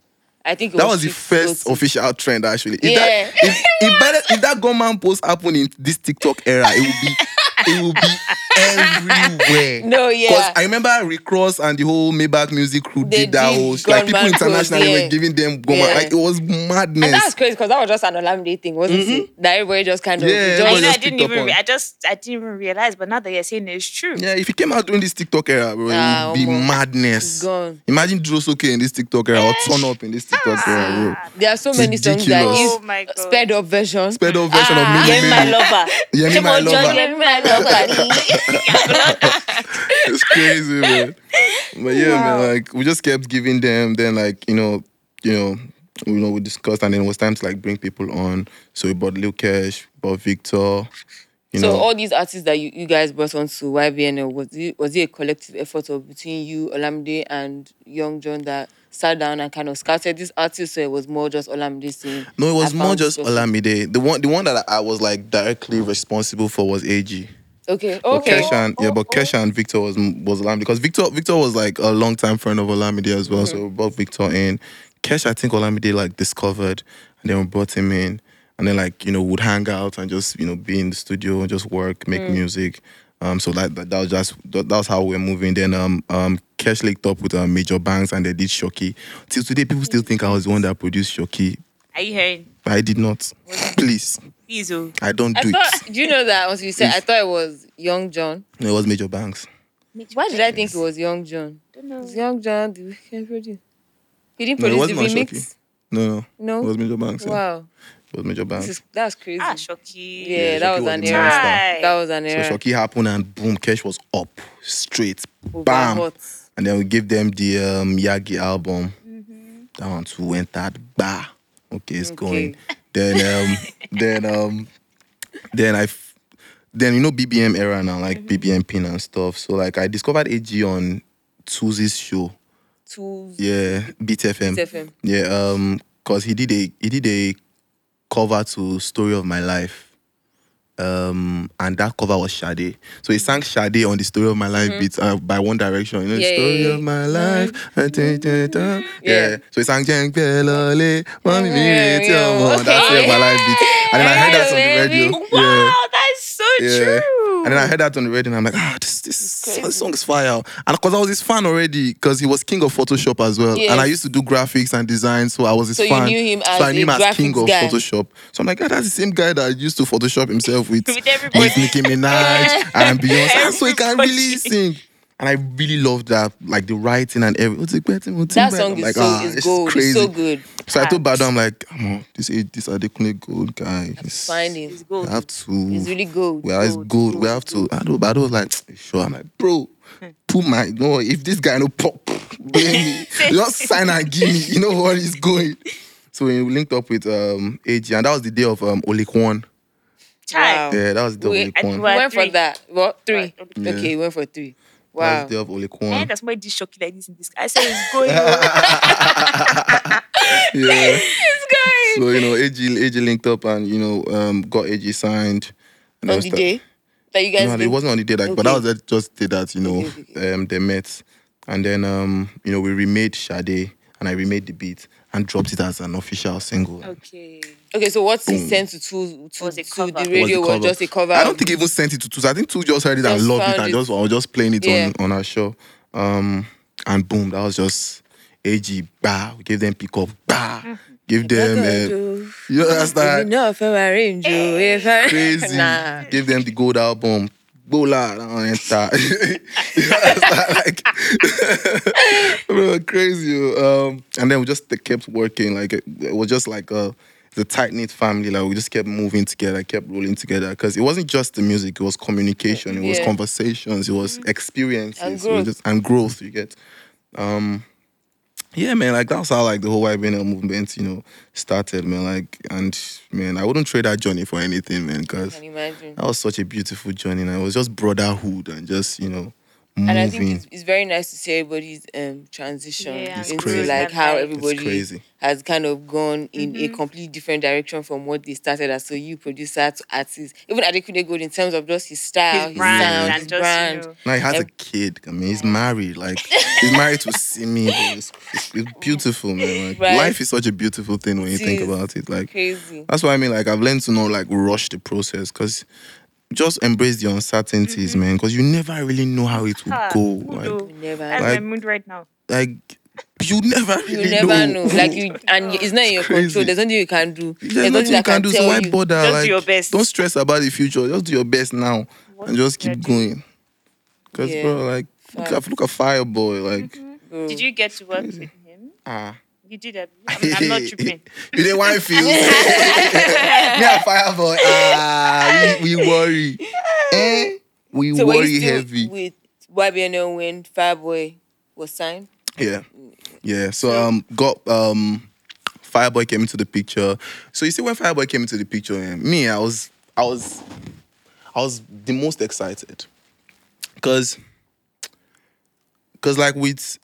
I think it That was, was the first official trend actually. If Yeah. that if, if, if that gunman post happened in this TikTok era, it would be it will be everywhere. No, yeah. Because yeah. I remember Rick Ross and the whole Maybach music crew They did that did whole like people internationally yeah. were giving them gunman. Yeah. Like it was madness. And that's crazy because that was just an Olamide thing, wasn't it? That everybody just kind of Mm-hmm. Yeah, just, I, everybody know, I didn't even. Re- I just. I didn't even realize. But now that you're saying it, it's true. yeah, if he came out during this TikTok era, bro, Ah, it would be omo. madness. gone. Imagine Durosoke in this TikTok era or turn up in this TikTok era, bro. There are so It's many songs that ridiculous. Oh is my god. sped up version. Sped up version Ah, of Yeah, my lover. Yeah, me, my lover. Yeah, me, my lover. it's crazy, man. But yeah, man, like we just kept giving them. Then like you know, you know, you know, we discussed, and then it was time to like bring people on. So we bought Lil Kesh, bought Victor. You so know, all these artists that you, you guys brought onto YBNL was it was it a collective effort of between you, Olamide, and Young John that sat down and kind of scouted these artists, or it was more just Olamide saying? no, it was more just Olamide. The one, the one that I was like directly responsible for was AG. Okay, But okay. Kesha and yeah, but Kesha and Victor was was Olamide because Victor Victor was like a long time friend of Olamide as well. So we brought Victor in. Kesha, I think Olamide like discovered, and then we brought him in, and then like you know would hang out and just you know be in the studio, and just work, make music. Um, so that, that that was just that, that was how we were moving. Then um um Kesh linked up with uh, Major Banks and they did Shoki. Till today, people still think I was the one that produced Shoki. Are you hearing? I did not. Please, Please, oh. I don't I do thought, it. do you know that? Once you said, I thought it was Young John. No, it was Major Banks. Why did I think it was Young John? Don't know. It's Young John, the weekend producer. He didn't No, it produce the wasn't on remix. No, no, No? it was Major Banks. yeah. Wow, It was Major Banks. this is that's crazy. Ah, Shoki. yeah, Yeah, that Shoki was was an error. That was an error. So error. Shoki happened and boom, Kesh was up straight. Over Bam. hot. And then we gave them the um, Yagi album. That one too went that bar. Okay, it's Okay. going. Then um then um then I f- then you know BBM era now, like BBM pin and stuff. So like I discovered AG on Tuesday's show. Toolz, Yeah, Beat FM. Beat FM. Yeah, um, cause he did a he did a cover to Story of My Life. Um, and that cover was Sade. So he sang Sade on the Story of My Life beat uh, by One Direction. You know, Mm-hmm. Yeah, Story yeah, of My Life. dun. Yeah. So he sang Jeng Belole, Mommy Me yeah, Reti Omo. That Story of My Life beat. And then I heard that on the radio. Wow, that's so true. And then I heard that on the radio, and I'm like, ah, this this crazy. song, is fire. And because I was his fan already, because he was king of Photoshop as well, and I used to do graphics and design, so I was his So you knew him so I as knew him as king of guy. Photoshop. So I'm like, ah, that's the same guy that used to Photoshop himself with With with Nicki Minaj and Beyonce, Ah, so he can really sing. And I really loved that, like the writing and everything. That song I'm is like, so ah, is it's gold. crazy. It's so good. So I told Facts. Baddo, I'm like, come on, this this Adekunle gold guy. He's- Find him. It's I gold. have to. It's really good. Well, it's Good, good. We have to. I know, but I was like, sure. I'm like, bro, put my no. If this guy no pop, blame me. Just sign and give me. You know where he's going. So we linked up with um AG, and that was the day of um Olikwan. Child. Wow. Yeah, that was the day Wait, of Olikwan. We went three. for that. What three? Right, Yeah. Okay, we went for three. That Wow. was the day of Eh, Olikwan. that's why this shocky like this in this. I said it's going. on. yeah. It's going. So you know, AG AG linked up and you know um got AG signed. And On the start- day that you guys No, did? it wasn't on the day, like, but that Okay. was just the day that you know Okay, okay, um they met, and then um you know we remade Sade and I remade the beat and dropped it as an official single. okay. Okay, so what's he Boom. sent to to, to, Was a to cover. the Was was radio the was, cover. just a cover. I don't think he even sent it to Toolz. I think Toolz just heard it and Just loved it found and it. just I was just playing it Yeah. on on our show. Um and boom, that was just AG bah, we gave them pick up bah, give them uh, you understand Enough for a range, oh, if I- crazy, Nah. give them the gold album. Bola, that one enter. you understand? like, bro, crazy. oh. Um, and then we just kept working. Like it, it was just like a the tight knit family. Like we just kept moving together, kept rolling together. Because it wasn't just the music; it was communication, it was Yeah. conversations, it was experiences, And it was growth. just- and growth. You get. Um, yeah, man, like that's how like the whole YBNL movement, you know, started, man. Like, and man, I wouldn't trade that journey for anything, man, because Can imagine? that was such a beautiful journey. And it was just brotherhood and just, you know, moving. And I think it's, it's very nice to see everybody's um, transition Yeah, It's into crazy. like how everybody has kind of gone in a completely different direction from what they started as. So you producer to artist, even Adekunle Gold in terms of just his style, His his, brand sound, and his just, brand. you know, now he has a kid. I mean, he's married. Like, he's married to Simi. It's, it's, it's beautiful, man. Like, Right. life is such a beautiful thing when you It think about it. Like, Crazy. That's why I mean, like, I've learned to not like rush the process because just embrace the uncertainties, man. Because you never really know how it will Ah, go. Like, know? You never That's know. Like- my mood right now. like you never You really never know. Like you, and it's not in your crazy. control. There's nothing you can do. There's nothing you can do, so tell why you. bother? Just do like, your best. Don't stress about the future. Just do your best now and just keep going. Cause Yeah. bro, like look at look at Fireboy, like Bro. Did you get to work Crazy. with him? ah. You did it. I'm, I'm not tripping. you didn't want to feel. Me and Fireboy, ah, we, we worry. Eh? We So were worry you still heavy. with YBNL when Fireboy was signed? Yeah. Yeah. So um got um Fireboy came into the picture. So you see when Fireboy came into the picture, eh, me, I was I was I was the most excited. Cause cause like with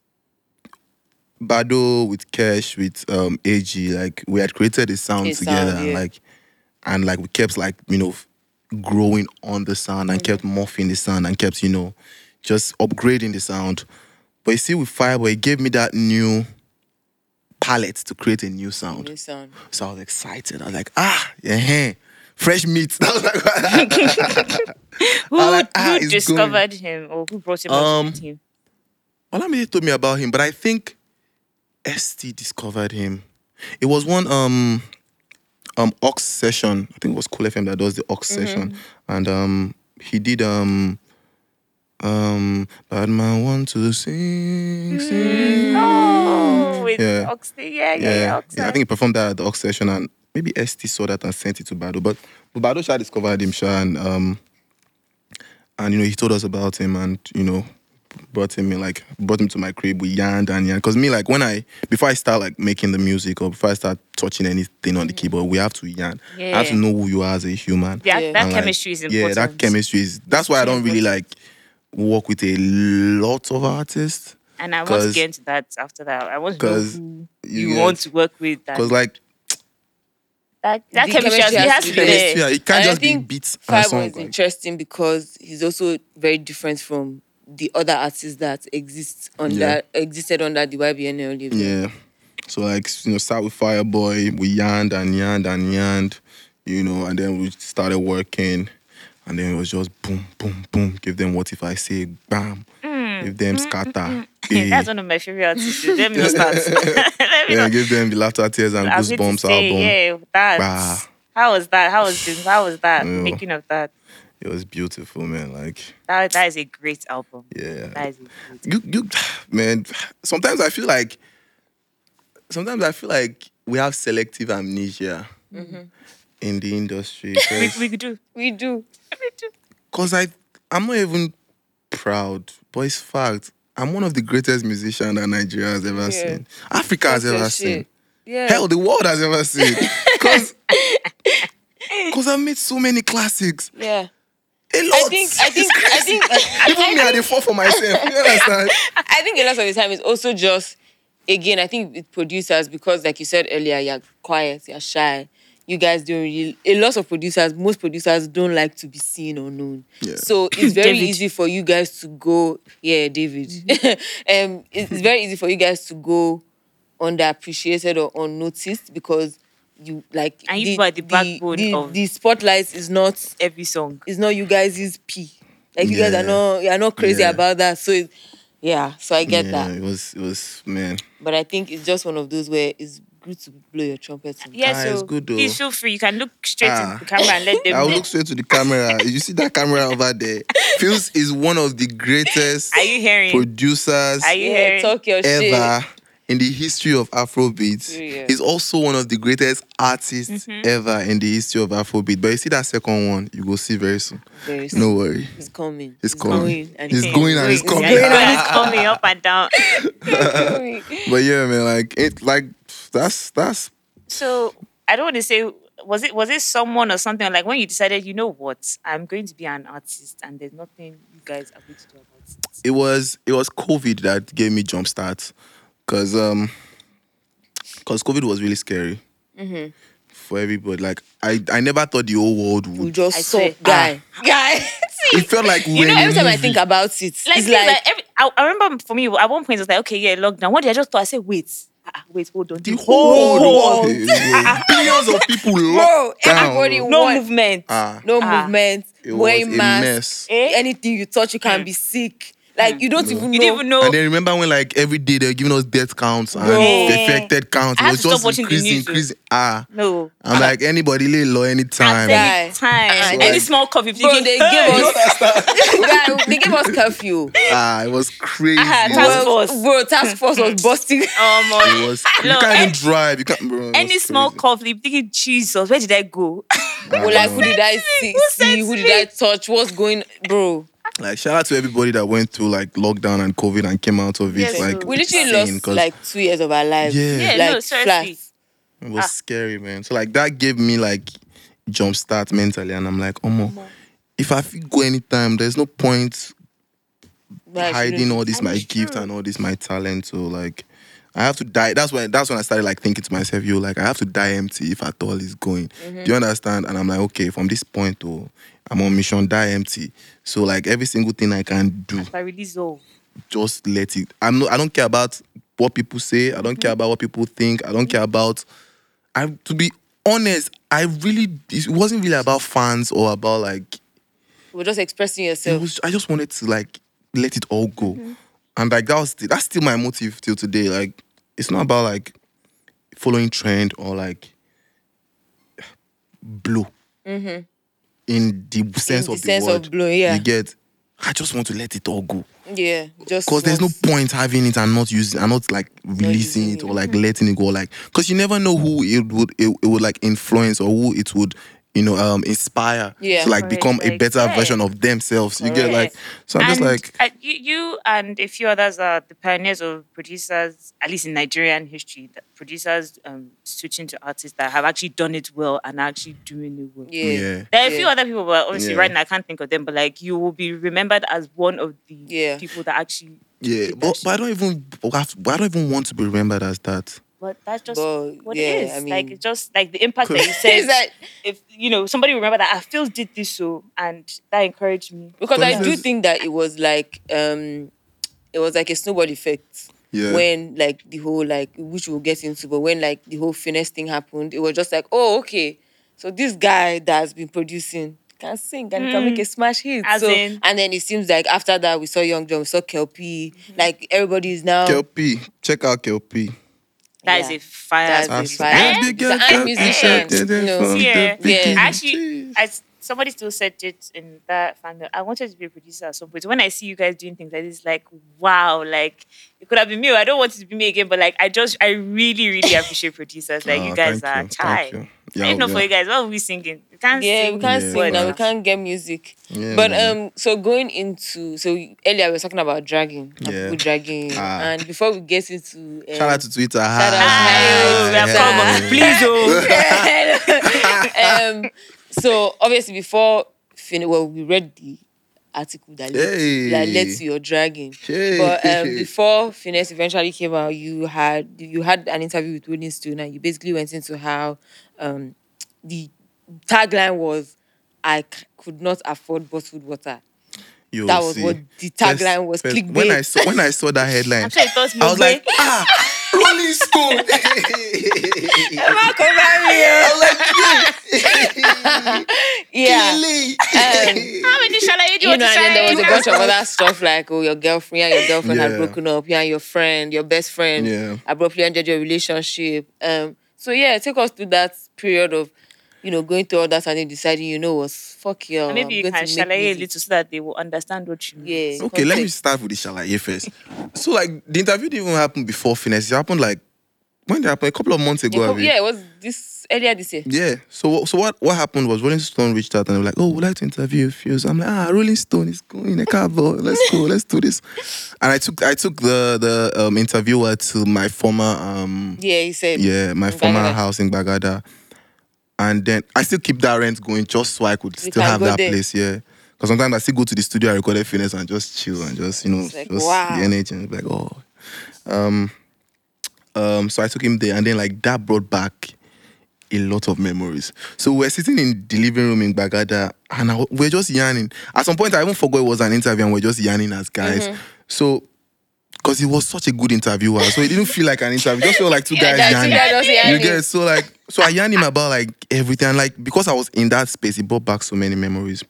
Baddo, with Kesh, with um AG, like we had created a sound A together sound, and yeah. like and like we kept like, you know, growing on the sound and kept morphing the sound and kept, you know, just upgrading the sound. But you see, with Fireboy, it gave me that new palette to create a new sound. New sound. So I was excited. I was like, ah, yeah, fresh meat. I was like, Who, like, ah, who discovered him or who brought him Um, the team? Olamide told me about him, but I think ST discovered him. It was one um um Ox session. I think it was Cool FM that does the Ox session, and um he did um um bad man want to sing sing. Oh, with Yeah. Oxley. Yeah, yeah, yeah, yeah. yeah, I think he performed that at the Ox session, and maybe ST saw that and sent it to Baddo. But, but Baddo Shah discovered him, Sha, and um, and you know he told us about him, and you know brought him in, like brought him to my crib. We yarned and yarned. Cause me, like when I before I start like making the music or before I start touching anything on the mm. keyboard, we have to yarn. I have to Yeah. know who you are as a human. that, Yeah. that And, like, chemistry is important. Yeah, that chemistry is. That's why I don't really like work with a lot of artists. And I want to 'Cause- get into that after that. I want to know 'cause who you you want to work with. That, Because like that, that The chemistry has, chemistry it has has to to be be there. there. yeah, it can't And I just be think beats Five song. was like- interesting because he's also very different from the other artists that exist under Yeah. existed under the YBN label. Yeah. So like you know, start with Fireboy, we yarned and yarned and yarned, you know, and then we started working, and then it was just boom, boom, boom. Give them what if I say bam. Mm. Give them mm, scatter. eh. That's one of my favorite artists. Let me not start. Let me yeah, not. give them the laughter, tears, and I was going to goosebumps say, album. yeah, that. Bah. How was that? How was this? How was that? Yeah. Making of that. It was beautiful, man. Like, That that is a great album. yeah. That is you, you, man. Sometimes I feel like, sometimes I feel like we have selective amnesia mm-hmm. in the industry. We, we do. We do. We do. Cause I I'm not even proud, but it's fact. I'm one of the greatest musicians that Nigeria has ever Yeah. seen. Africa has That's ever shit. seen. Yeah. Hell, the world has ever seen. Cause, Cause I've made so many classics. Yeah. A lot. I think I think I think Even me, I dey fall for myself. You understand? I think a lot of the time it's also just again, I think with producers, because like you said earlier, you're quiet, you're shy. You guys don't really a lot of producers, most producers don't like to be seen or known. Yeah. So it's very easy for you guys to go, yeah, David. um, it's it's very easy for you guys to go underappreciated or unnoticed because you like And you people are the backbone the, of- the spotlight is not Every song. it's not you guys' is P. Like you guys are not you're not crazy Yeah. about that. So it, yeah, so I get yeah, that. it was it was man. But I think it's just one of those where it's good to blow your trumpet. sometimes. Yeah, Ah, so it's good though. please feel free. You can look straight Ah. into the camera and let them I will look straight to the camera. you see that camera over there? Pheelz is one of the greatest Are you hearing? producers Are you hearing? talk your shit. Ever in the history of Afrobeat. Yeah. He's also one of the greatest artists Mm-hmm. ever in the history of Afrobeat. But you see that second one, you will see very soon. Very soon. No worry. He's coming. He's coming. going and He's he's going and he's going. coming. Yeah, it's coming up and down. going. But yeah, man, like it like that's that's So I don't want to say was it was it someone or something like when you decided you know what I'm going to be an artist and there's nothing you guys are going to do about it. it was it was COVID that gave me jump start. Cause um cause COVID was really scary Mm-hmm. for everybody. Like I, I never thought the whole world We would just I saw swear. guy. Guy. it felt like you know, every time I think about it, Like, it's like, like every, I, I remember for me at one point it was like okay yeah lockdown. What day I just thought I said wait ah, wait hold on the whole world, billions of people bro, locked down. no want- movement. Ah, no Ah. movement, it was wearing a mask. mess. Eh? Anything you touch, you can be sick. Like you don't even you know. didn't even know. And then remember when like every day they're giving us death counts and Bro. affected counts. I It had was to stop just watching the increasing, news, increasing. Ah. no. I'm like anybody lay low anytime. Yeah. Any time. Any small cough, if you Bro, they hey, give us Guy, they gave us curfew. Ah, it was crazy. Ah, It task was- Bro, force. bro, task force was busting. um, It was, you can't even any- drive. You can't, bro. any small crazy. cough, you thinking Jesus, where did I go? Well, like who did I see? see? Who did? I touch? What's going, bro? Like shout out to everybody that went through like lockdown and COVID and came out of it. Yes, like We literally insane, lost 'cause like two years of our lives. Yeah. Yeah, like no, seriously. flat. it was ah. scary, man. So like that gave me like jump start mentally, and I'm like, oh if I feel go anytime, there's no point But hiding shouldn't- all this And my it's gift and all this my talent. So like I have to die. That's when that's when I started like thinking to myself, yo, like I have to die empty if at all is going. Mm-hmm. Do you understand? And I'm like, okay, from this point to I'm on mission die empty. So like every single thing I can do, If I release all. just let it. I'm not I don't care about what people say. I don't care mm-hmm. about what people think. I don't care about I to be honest, I really it wasn't really about fans or about like We're just expressing yourself. was I just wanted to like let it all go. Mm-hmm. And like that was the- that's still my motive till today. Like it's not about like following trend or like blow. Mm-hmm. In the sense the of the sense word. of blow, yeah. You get I just want to let it all go. Yeah, just Because there's no point having it and not using and not like releasing it it. or like letting it go. Like because you never know who it would it, it would like influence or who it would you know, um, inspire Yeah. to like Correct, become a better yeah. version of themselves. You get like, so I'm just like, uh, you, you and a few others are the pioneers of producers, at least in Nigerian history, that producers um, switching to artists that have actually done it well and are actually doing it well. Yeah. yeah, There are a few Yeah. other people, but obviously Yeah. right now I can't think of them. But like you will be remembered as one of the Yeah. people that actually. yeah. But, but I don't even, I don't even want to be remembered as that. But that's just But, what yeah, it is. I like mean- it's just like the impact that you Is said. that if you know somebody remember that I feel did this so, and that encouraged me. because But I do think that it was like um it was like a snowball effect. Yeah. When like the whole like which we'll get into, but when like the whole finesse thing happened, it was just like, oh, okay. So this guy that's been producing can sing and can make a smash hit. As so in- and then it seems like after that we saw Young John, we saw Kel-P, like everybody is now Kel-P, check out Kel-P. That is Yeah. a fire. That's producer. a fire. He's an art musician, you know. Yeah. Yeah. Actually, as somebody still said it in that fandom, I wanted to be a producer at some point. When I see you guys doing things like this, like wow, like it could have been me. I don't want it to be me again, but like I just, I really, really appreciate producers. Like you Oh, guys thank are you, thank you. Yeah, if not yeah. for you guys, what are we singing? We can't Yeah, sing. we can't Yeah, sing now. We can't get music. Yeah, but man. um, so going into so earlier we were talking about dragging, and Yeah. dragging, Ah. and before we get into um, Shout out to Twitter. Shout out Ah, we have Yeah. come. Please, oh. um, so obviously before fin- well we read the article that led, Hey. that led to your dragging. Hey. But um, before finesse eventually came out, you had you had an interview with Rolling Stone, and you basically went into how um, the tagline was, "I c- could not afford bottled water." Yo, That was see, what the tagline was. first- Clickbait. When I saw when I saw that headline, I'm sure it was I was like, Mugbe. ah, Rolling Stone. yeah. Really? How many shall I do? you know, and then there was a bunch of other stuff like, oh, your girlfriend, you and your girlfriend Yeah. had broken up, yeah, your friend, your best friend Yeah. abruptly ended your relationship. Um, so yeah, take us through that period of, you know, going through all that and then deciding, you know, was fuck you. And maybe you can shalaye a little so that they will understand what you mean. Yeah. Okay, let me start with the Shalaye first. So, like, the interview didn't even happen before finesse. It happened like when did it happen? A couple of months ago. Yeah, abi? yeah, it was this earlier this year. Yeah. So so what what happened was Rolling Stone reached out and they were like, oh, we'd like to interview a few. So I'm like, ah, Rolling Stone is going a cover. Let's go. Let's do this. And I took I took the the um, interviewer to my former um Yeah, he said. yeah my former Bagada. house in Bagada, and then I still keep that rent going just so I could You still have that there. place. Yeah. Because sometimes I still go to the studio, I record a finesse and just chill and just you know like, just wow. the energy and like oh, um, um. So I took him there, and then like that brought back a lot of memories. So we're sitting in the living room in Bagada and I, we're just yarning. At some point, I even forgot it was an interview and we're just yarning as guys. Mm-hmm. So, because he was such a good interviewer, so it didn't feel like an interview. It just felt like two guys yarning. guys You get so like so I yarned him about like everything. And, like because I was in that space, it brought back so many memories.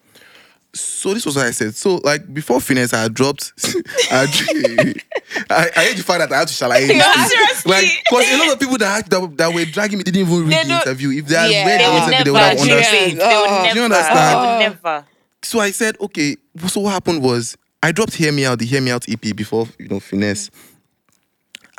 So this was what I said. So like before finesse, I dropped. I, I, I hate the fact that I had to shalaye Yeah, seriously. Like, because a lot of people that, that that were dragging me didn't even read They the don't- interview. If they had Yeah. read They the interview, they would have understood. They would Oh. never. Do you understand? They would never. So I said, okay. So what happened was I dropped Hear Me Out, the Hear Me Out EP before you know finesse,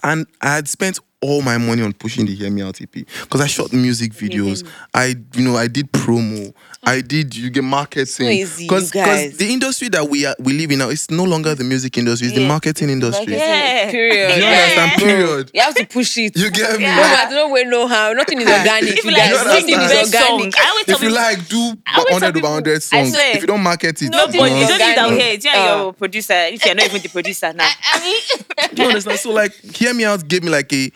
and I had spent all my money on pushing the Hear Me Out EP because I shot music videos. I you know I did promo. I did you get marketing easy, you because the industry that we are we live in now is no longer the music industry. It's the marketing industry. Yeah. Period. Do you understand? Period. You have to push it. You get me? Yeah. No, but no way, no how. Nothing is organic. If You you guys, like You nothing sing the is best song, organic. I always tell If you people, like, do I always tell 100 over 100 I songs. If you don't market it, no, Nothing but is you don't need that organic. here. Yeah, Uh. you're a producer. If you're not even the producer now. I mean, Do you understand? So like, hear me out gave me like a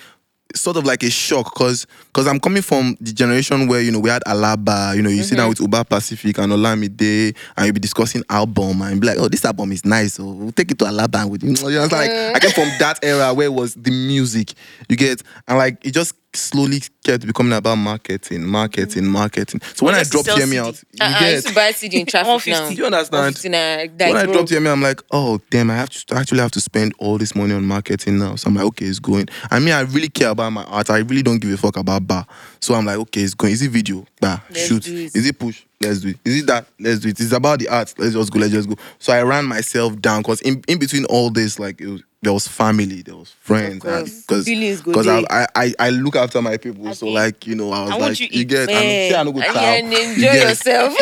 sort of like a shock because because I'm coming from the generation where you know we had Alaba, you know, you sit down mm-hmm. with Uba Pacific and Olamide, and you be discussing album and be like, oh, this album is nice, so we'll take it to Alaba and with you know, it's like I came from that era where it was the music, you get, and like it just slowly kept becoming about marketing, marketing, mm. marketing. So when Well, I dropped sell Hear Me Out, you uh-uh, I used to buy CD in traffic now. Do you understand? 150 like, when I bro. dropped Yemi, I'm like, oh damn, I have to actually have to spend all this money on marketing now. So I'm like, okay, it's going. I mean, I really care about my art. I really don't give a fuck about bar. So I'm like, okay, it's going. Is it video? Bah, Let's shoot. do it. Is it push? Let's do it. Is it that? Let's do it. It's about the art. Let's just go. Let's just go. So I ran myself down because in, in between all this, like it was, there was family, there was friends, because because I. I I I look after my people. So Okay. like you know, I was I like, you you get, Man, and, I no go and, chow. You enjoy get? yourself.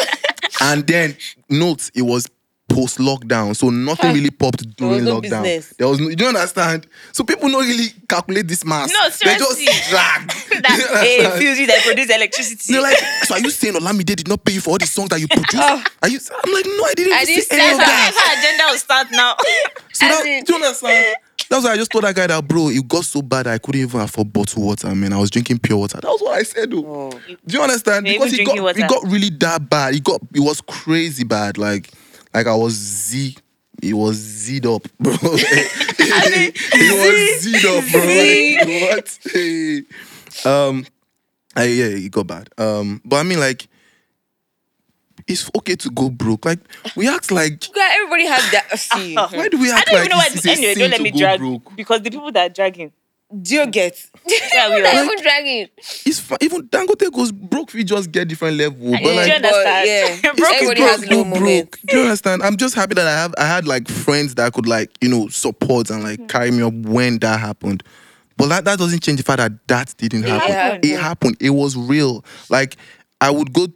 And then note it was post lockdown, so nothing really popped during no lockdown. business. There was no, you don't understand. So people don't really calculate this mass. No, they seriously. just drag. that You hey, understand? that produce electricity. They're like, so are you saying Olamide did not pay you for all the songs that you produced? Oh. Are you? I'm like, no, I didn't. I even didn't say say any of That's that. how agenda will start now. So that, in- do you understand? That's why I just told that guy that, bro, it got so bad I couldn't even afford bottled water, man. I was drinking pure water. That was what I said, though. Oh. Do you understand? You're Because even it got, drinking it got really that bad. It got, it was crazy bad. Like, like I was Z. It was Z'd up, bro. it was Z'd up, bro. Like, what? Hey. Um, I, yeah, it got bad. Um, but I mean, like, it's okay to go broke. Like, we act like God, everybody has that. See, why do we act I don't like even know why. it's, it's a Anyway, don't let me drag broke? because the people that are dragging. Do you get? Yeah, we People that are. even dragging. It's fine. Even Dangote goes broke. We just get different level. But Do you like, understand? yeah. Broke is Everybody broke. has low go broke. moments. Do you understand? I'm just happy that I have I had like friends that could like you know support and like mm. carry me up when that happened. But that, that doesn't change the fact that that didn't happen. happened. It happened. It was real. Like I would go.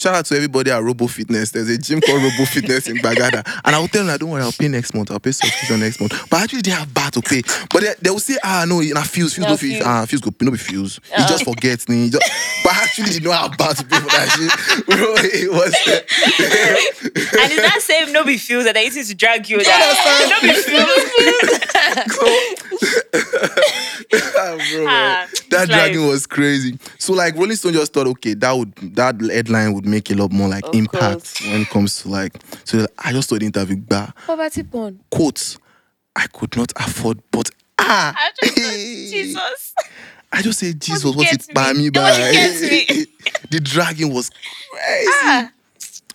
Shout out to everybody at Robo Fitness. There's a gym called Robo Fitness in Bagada. And I will tell them, don't worry, I'll pay next month. I'll pay subscription next month. But actually didn't have bar to pay. But they, they will say, ah, no, you na fuse, fuse, Na go fuse. fuse. Ah, fuse go, no be fuse. He just forgets. He just, but I actually didn't know how bad to pay for that shit. Bro, it was. And it's that same no be fuse that they used to drag you. That, no be fuse. Ah, bro, Ah, that it's dragging like- was crazy. So like Rolling Stone just thought, okay, that would that headline would make a lot more like Of impact course. when it comes to like. So I just thought the interview, bah, Poverty porn. quotes, I could not afford, but ah, I just thought, Jesus. I just say Jesus, What what's it by me? by the dragging was crazy. Ah.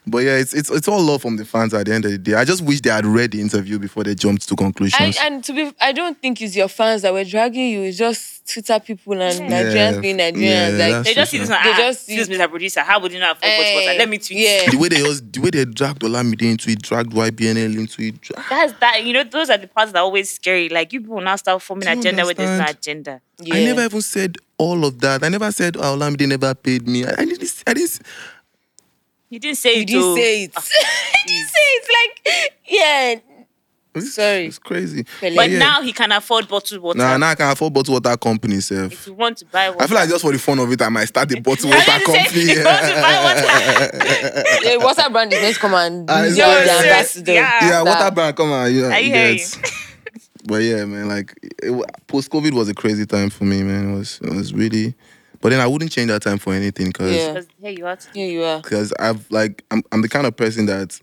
But yeah, it's, it's it's all love from the fans at the end of the day. I just wish they had read the interview before they jumped to conclusions. and to be, I don't think it's your fans that were dragging you. It's just Twitter people and Nigerians being Nigerians. Yeah, like They just see this one. They ah, just excuse see- me, Mr. Producer. How would you not afford what Eh, Let me tweet. Yeah. the way they just the way they dragged Olamide into it, dragged YBNL into it. dra- That's that. You know, those are the parts that are always scary. Like you people now start forming Do you agenda where there's no agenda. yeah. I never even said all of that. I never said oh, Olamide never paid me. I, I didn't. I didn't. You didn't say You it. You didn't oh. say it. you didn't say it. Like, yeah. It's, Sorry. it's crazy. Pele. But yeah. now he can afford bottled water. Nah, now I can afford bottled water company, If you want to buy water. I feel like just for the fun of it, I might start a bottled water say company. if you want to buy water. The water brand is going to come and ah, be it's the ambassador. Yeah. yeah, water brand, come on. Yeah, I you hear get. But yeah, man, like post COVID was a crazy time for me, man. It was it was really, but then I wouldn't change that time for anything because Yeah. Here you are. Here you are. because I've like I'm I'm the kind of person that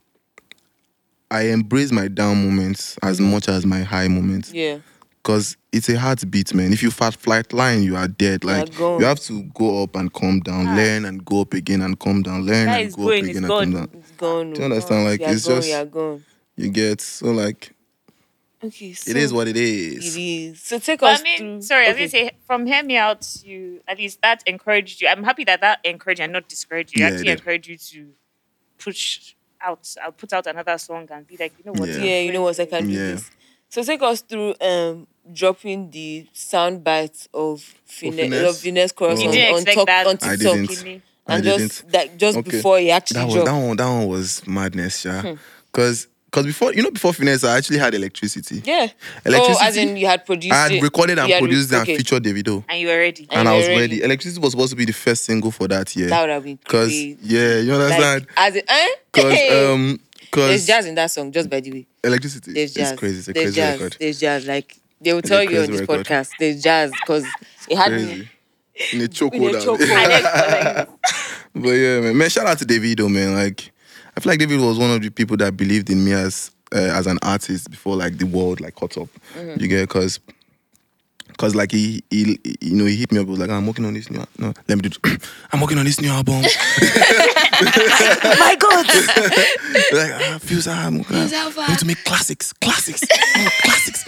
I embrace my down moments as much as my high moments Yeah. because it's a heartbeat, man. If you fat flight line, you are dead. Like gone. you have to go up and come down, Ah. learn and go up again and come down, learn That and go going, up it's again and gone. come down. It's gone. Do you understand? Like, you're it's gone, just- You're gone. You get so like Okay. So it is what it it is. is. So take But us I mean, through. sorry, I was gonna say from hear me out. You at least that encouraged you. I'm happy that that encouraged you and not discouraged you. Yeah, Actually did. encouraged you to push out. I'll put out another song and be like, you know what? Yeah. Yeah, you know what? I can do Yeah. this. So take us through um dropping the sound bites of Finesse, Finesse? of Finesse chorus Oh. You on, didn't on, expect top, that. on I didn't. Oh, I And just didn't. that just Okay. before he actually That was dropped. that one. That one was madness, yeah. Hmm. Because because before you know before finesse, I actually had electricity. Yeah. Electricity. Oh, as in you had produced I had it. recorded and You had re- produced okay. and featured Davido, And you were ready. And and I was ready. ready. Electricity was supposed to be the first single for that year. That would have been Because yeah, you understand? Like, as in, eh? Because Hey. um, There's because jazz in that song, just by the way. electricity There's jazz. is crazy. It's a There's crazy jazz. record. There's jazz. Like they will It's tell you on this record. podcast. There's jazz because it had me. Crazy. In a In a chokehold. chokehold. But yeah, man. man, shout out to Davido, man. Like, I feel like David was one of the people that believed in me as uh, as an artist before like the world like caught up. Mm-hmm. You get because. Cause like he, he, you know, he hit me up. Was like, "I'm working on this new. No, let me do. I'm working on this new album. my God. like, ah, Pheelz ah, I'm working on- Fuse Alpha. I need to make classics, classics, oh, classics.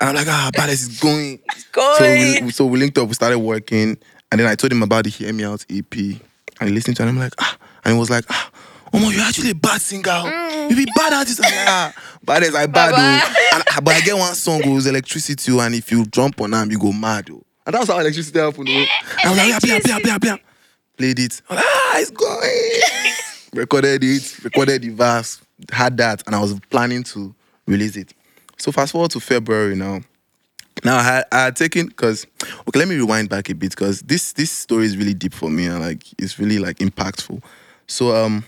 And I'm like, ah, Ballas is going. It's Going. So we, so we linked up. We started working, and then I told him about the Hear Me Out EP, and he listened to it. And I'm like, ah, and he was like, ah, Omo, you're actually a bad singer. oh. You be bad artist. I'm like, ah, bad as I bad oh. And, but I get one song goes electricity, oh, and if you jump on them, you go mad. Oh. And that's how electricity happened. Oh. I was like, yeah, blah, blah, blah, blah. Played it. I was like, ah, it's going. recorded it, recorded the verse, had that, and I was planning to release it. So fast forward to February now. Now I had, I had taken because okay, let me rewind back a bit because this this story is really deep for me and like it's really like impactful. So um,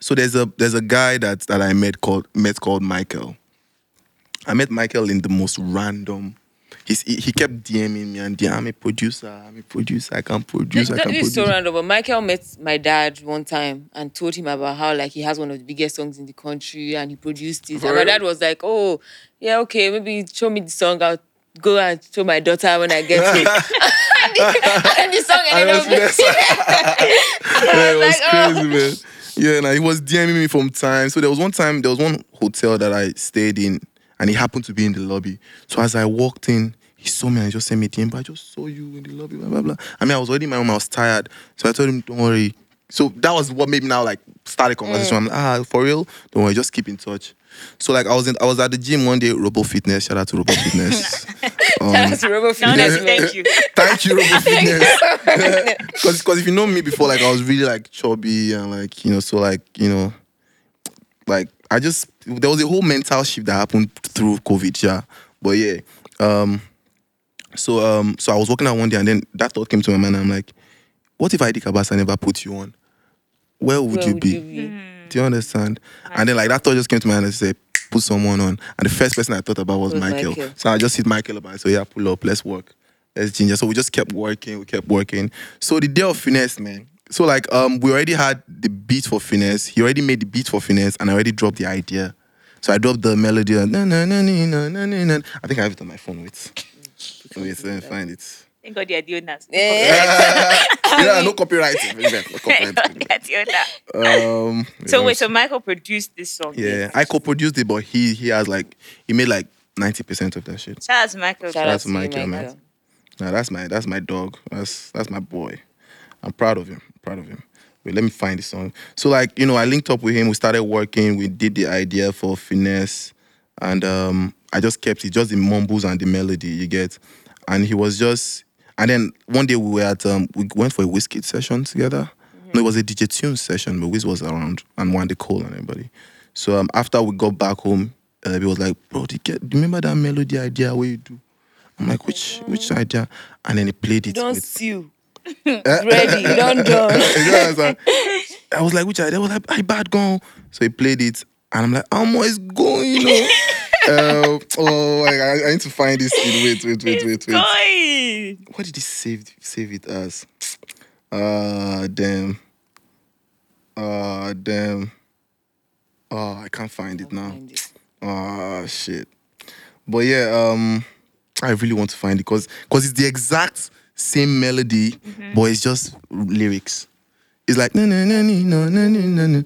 so there's a there's a guy that that I met called met called Michael. I met Michael in the most random. He's, he, he kept DMing me and DM, I'm a producer, I'm a producer, I can produce, I can produce. so random. But Michael met my dad one time and told him about how like he has one of the biggest songs in the country and he produced it. For And my dad was like, "Oh, yeah, okay, maybe show me the song. I'll go and show my daughter when I get home." and, the, and the song I ended up yeah, it was like, oh. crazy, man. Yeah, and he was DMing me from time. So there was one time, there was one hotel that I stayed in, and he happened to be in the lobby. So as I walked in, he saw me and he just sent me a DM, but I just saw you in the lobby, blah, blah, blah. I mean, I was already in my room, I was tired. So I told him, don't worry. So that was what made me now like start a conversation. I'm like, ah, for real? Don't worry, just keep in touch. So like I was in, I was at the gym one day, Robo Fitness. Shout out to Robo Fitness. Um, Shout out to Robo No, Fitness, thank you. Thank you, Robo Fitness. Because because if you know me before, like I was really like chubby and like you know, so like you know, like I just there was a whole mental shift that happened through COVID, yeah. But yeah, um, so um, so I was walking out one day and then that thought came to my mind. I'm like, what if I did Cabasa never put you on? Where would, Where you, would be? you be? Do you understand? And then like that thought just came to my head and said, put someone on. And the first person I thought about was, was Michael. Michael. So I just hit Michael about so yeah, pull up, let's work. Let's ginger. So we just kept working, we kept working. So the day of finesse, man. So like um we already had the beat for finesse. He already made the beat for finesse and I already dropped the idea. So I dropped the melody. Na, na, na, na, na, na, na. I think I have it on my phone. Wait. Wait, let me find it. Thank God you're doing that. Eh, yeah, no copyright. No copyright. get you that. Um, So let wait, so Michael produced this song. Yeah, I co-produced it, but he he has like he made like ninety percent of that shit. Shout out to Michael. Shout out out to to you, Michael, man. Nah, that's my that's my dog. That's that's my boy. I'm proud of him. proud of him. Wait, let me find the song. So like you know, I linked up with him. We started working. We did the idea for finesse, and um, I just kept it just the mumbles and the melody. You get, and he was just. And then one day we were at um, we went for a whiskey session together. No, it was a DJ Tunez session, but Wiz was around and Wande Coal and everybody. So um, after we got back home, uh, he was like, "Bro, do you, get, do you remember that melody idea where you do?" I'm like, "Which which idea?" And then he played it. Don't with- sue. Ready, don't done. You I'm saying? I was like, which idea? I was like, I bad gone. So he played it, and I'm like, how much is going? You uh, oh, I, I- need to find this. Thing. Wait, wait, wait, wait, wait. Going. What did he save save it as? Uh, damn. Uh, damn. Oh, I can't find it now. Ah, shit. But yeah, um, I really want to find it because because it's the exact same melody, but it's just lyrics. It's like na na na na na na na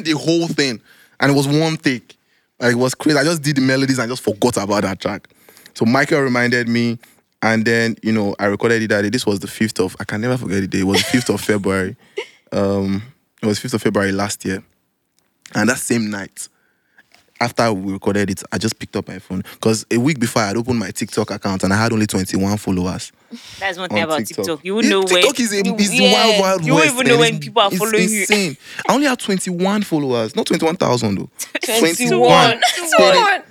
the whole thing, and it was one take. Like it was crazy. I just did the melodies and just forgot about that track. So Michael reminded me, and then you know I recorded it that day. This was the fifth of I can never forget the day. It was the fifth of February. Um, it was fifth of February last year, and that same night after we recorded it, I just picked up my phone because a week before I had opened my TikTok account and I had only 21 followers. That's one thing on about TikTok. TikTok. You would Yeah, know when. TikTok is, a, you- is yeah. wild, wild You won't even know when people are it's following you. insane. I only have 21 followers, not 21,000 though. 21. Steady.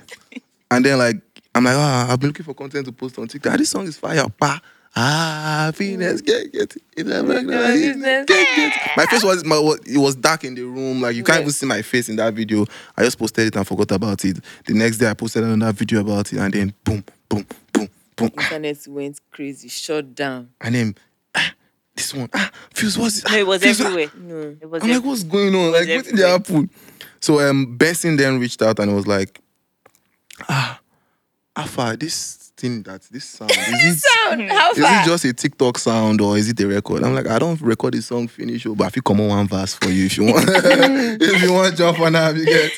And then like I'm like, ah, I've been looking for content to post on TikTok. Ah, This song is fire, pa. Ah, happiness, get get it. Get get. My face was my it was dark in the room. Like you can't Yeah. even see my face in that video. I just posted it and forgot about it. The next day I posted another video about it, and then boom, boom, boom, boom. Ah, Internet went crazy, shut down. and then ah, this one, ah, Fuse, what's this? No, it was Fuse, ah, everywhere. No. It was I'm like, what's going on? Like, what did they happen? So um, BNXN then reached out and was like, ah, Alpha, this thing that this sound is it, Sound, hmm. how is far? it just a TikTok sound or is it a record? I'm like, I don't record the song finish, oh, but I feel come on one verse for you if you want. if you want jump on that, you get.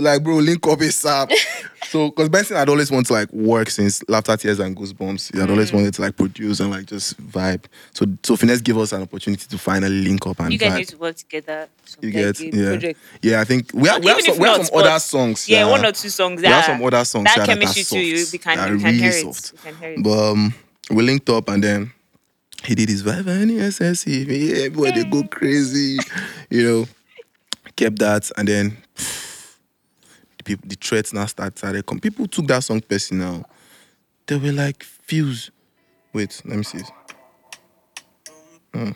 Like, bro, link up ASAP. So, because BNXN had always wanted to like work since Laughter, Tears, and Goosebumps. He had always Mm. wanted to like produce and like just vibe. So, so Finesse gave us an opportunity to finally link up and You guys vibe. need to work together. you get, yeah, project. yeah. I think we have, we have some, we have some other songs. Yeah, that- one or two songs. We have that- some other songs That yeah, chemistry that too. You can, that are can really hear it. soft. We can hear it. But um, we linked up and then he did his vibe and he SSC. Yeah, everybody they go crazy, you know. Kept that and then the people, the threats now started. Come, people took that song personal. They were like, "Fuse." Wait, let me see. Hmm.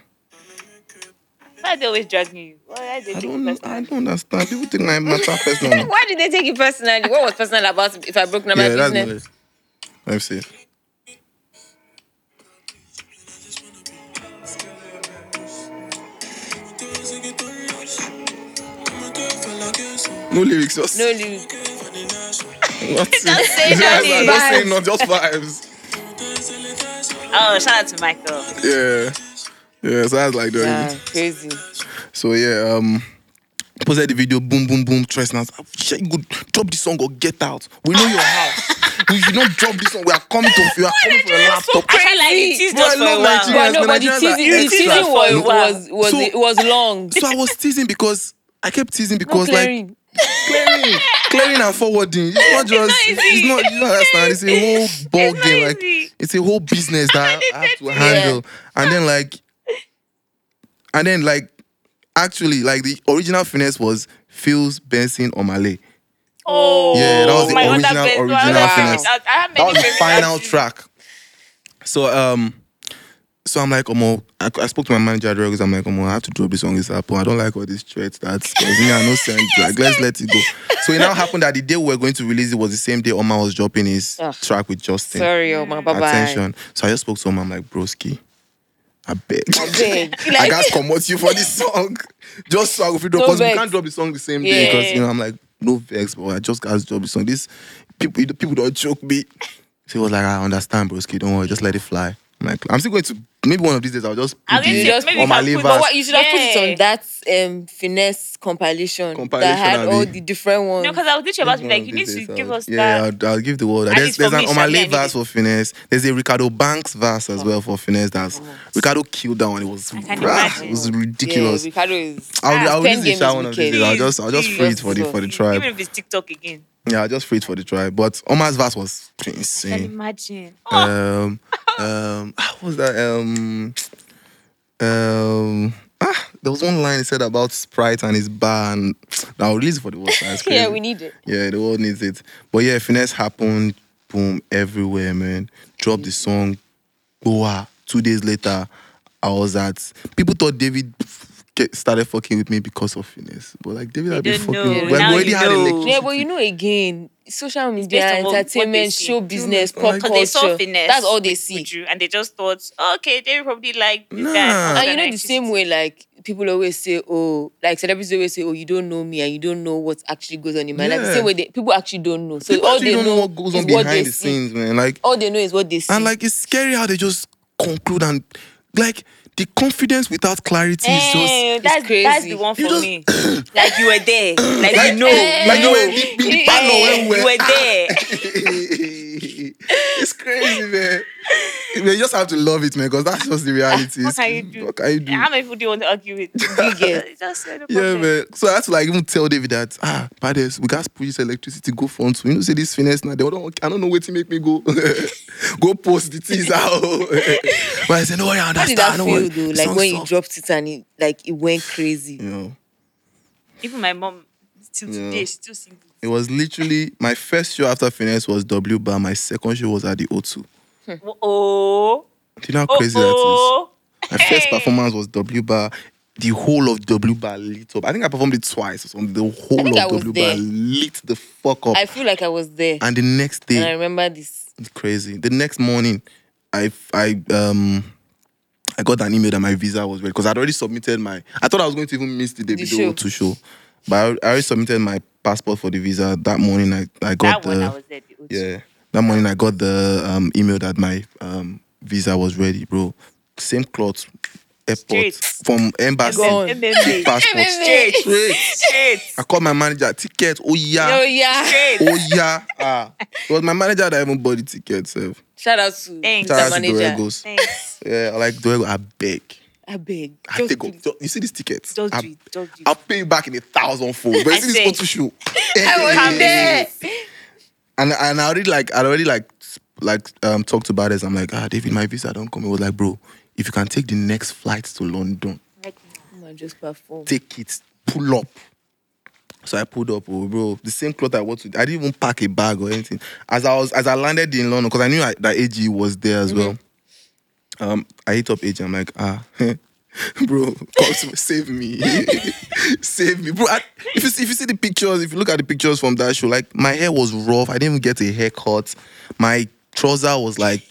Why are they always dragging you? Why are they I don't? I don't understand. People think my matter personal. Why did they take it personally? What was personal about if I broke number yeah, that's business? it. Let me see. No lyrics, just No, Lou. Nothing. Don't say Yeah, nothing. I'm not saying no, just vibes. Oh, shout out to Michael. Yeah. Yeah, so that's like the Yeah, crazy. So yeah, um posted the video, boom, boom, boom, Tress now. Shit, you go drop this song or get out. We know your house. if you don't drop this song, we are coming to you are coming for a laptop. I can't like it teased us I for a love while. Nigerians. But no, the but the teasing, the teasing was, was, was, So- it was long. So I was teasing because I kept teasing No because like clearing. clearing, and forwarding. It's not just. not It's not. You don't understand. It's a whole ball not game. Like easy. it's a whole business that I, have to handle. And then like, and then like, actually like the original finesse was Pheelz Benson Omah Lay. Oh, Yeah, that was the original- original other finesse. favorite. I, I have That was the final track. So um, so I'm like, Omo, I, I spoke to my manager because I'm like, Omo, I have to drop this song this up. I don't like all these threats. That's because me, I no send. Like, let's let it go. So it now happened that the day we were going to release it was the same day Omah was dropping his Ugh. track with Justin. Sorry, my bye bye. Attention. So I just spoke to him. I'm like, broski, I beg. Beg. I Like, got to promote you for this song. Just so I will drop No because we can't drop the song the same day. Yeah. Because you know, I'm like, no vex, but I just got to drop the song. This people people don't joke me. So he was like, I understand, broski. Don't worry, just let it fly. I'm like, I'm still going to maybe one of these days I'll just put get the- it. just Maybe on my put- liver. but what you should have put it on that um finesse compilation, Compilation, that had abi? all the different ones. No, because I was literally about to be like, you need to give us Yeah, that. I'll, I'll give the world. At There's, least there's for an me, Shabi, I need verse it. for finesse. There's a Ricardo Banks verse as well for finesse. That's Ricardo killed that one. It was can rah, imagine. it was yeah. Ricardo is. I'll, Ah, I'll pen release the game shout one of these wicked. days. I'll just I'll just Please, free it for the for the tribe. Even if it's TikTok again. Yeah, I'll just free it for the tribe. But Omah's verse was Can insane. imagine. Um, um, what was that? Um, um, ah, there was one line he said about Sprite and his bar, and I'll release for the world. That's Yeah, we need it. Yeah, the world needs it. But yeah, finesse happened, boom, everywhere, man. Drop the song. Wow. Two days later, I was at. People thought David started fucking with me because of finesse, but like David had been fucking. know. with- Well, Now we already you had know. electricity. Yeah, but you know, again, social media, on what- what they entertainment, see. show business, pop Because they saw culture. finesse. That's all they with see. Uju, and they just thought, oh, okay, they probably like this Nah. guy. And you know the same way, like people always say, oh, like celebrities always say, oh, you don't know me and you don't know what actually goes on in my life. The Yeah. same way they, people actually don't know. So People all actually they don't know, know what goes is on what they behind the see. scenes, man. Like All they know is what they see. And like it's scary how they just conclude and like the confidence without clarity is just—that's eh, crazy. That's the one for just- me. like you were there. Like, you know. Like, you know, the, the, the, the, the, the, the, the, the, the, the, the, the, it's crazy, man. Man, You just have to love it, man, because that's just the reality. What can you do? What can you do? How many people do you want to argue with? Just Yeah, problem. man. So I had to like even tell David that ah, Pades, we got to produce electricity go front. So you know, say this finesse now. They don't. I don't know where to make me go. go post the teaser. but I said no, I understand. How did that feel though? Like when you dropped it and it like it went crazy. You know, Even my mom, till Yeah. today, she still sings. It was literally my first show after finesse was W Bar. My second show was at the O2. Oh, Do you know how oh, crazy that is? oh. My first performance was W Bar. The whole of W Bar lit up. I think I performed it twice or something. The whole think I of was W Bar there. lit the fuck up. I feel like I was there. and the next day, And I remember this. It's crazy. The next morning, I I um I got an email that my visa was ready because I'd already submitted my. I thought I was going to even miss the Davido show. to show, but I, I already submitted my passport for the visa that morning. I I got That one, I the was there. the yeah that morning I got the um email that my um visa was ready, bro. Same cloth. airport Straight. from embassy Gone. MMA. passport. Straight. Straight. Straight. I called my manager. Ticket. Oh yeah Oh yeah. yeah. Straight. Oh yeah. Ah. It was my manager that even bought the ticket. So Shout out to Thanks. the shout out to manager. Doregos. Thanks. Yeah, I like Dorego. I beg. I beg. I Just take do up. it. so- You see these tickets? Just I, do it. Just do it. I'll pay you back in a thousand fold. But you see this photo shoot. I was there. and and I already like I already like like um talked about this. I'm like, ah, David, my visa don't come. It was like, bro, if you can take the next flight to London, on, just perform. take it, pull up. So I pulled up, oh, bro. The same cloth I wore to. I didn't even pack a bag or anything. As I was, as I landed in London, because I knew I, that AG was there as well. Um, I hit up AG. I'm like, ah, bro, come save me, save me, bro. I, if you see, if you see the pictures, if you look at the pictures from that show, like my hair was rough. I didn't even get a haircut. My trouser was like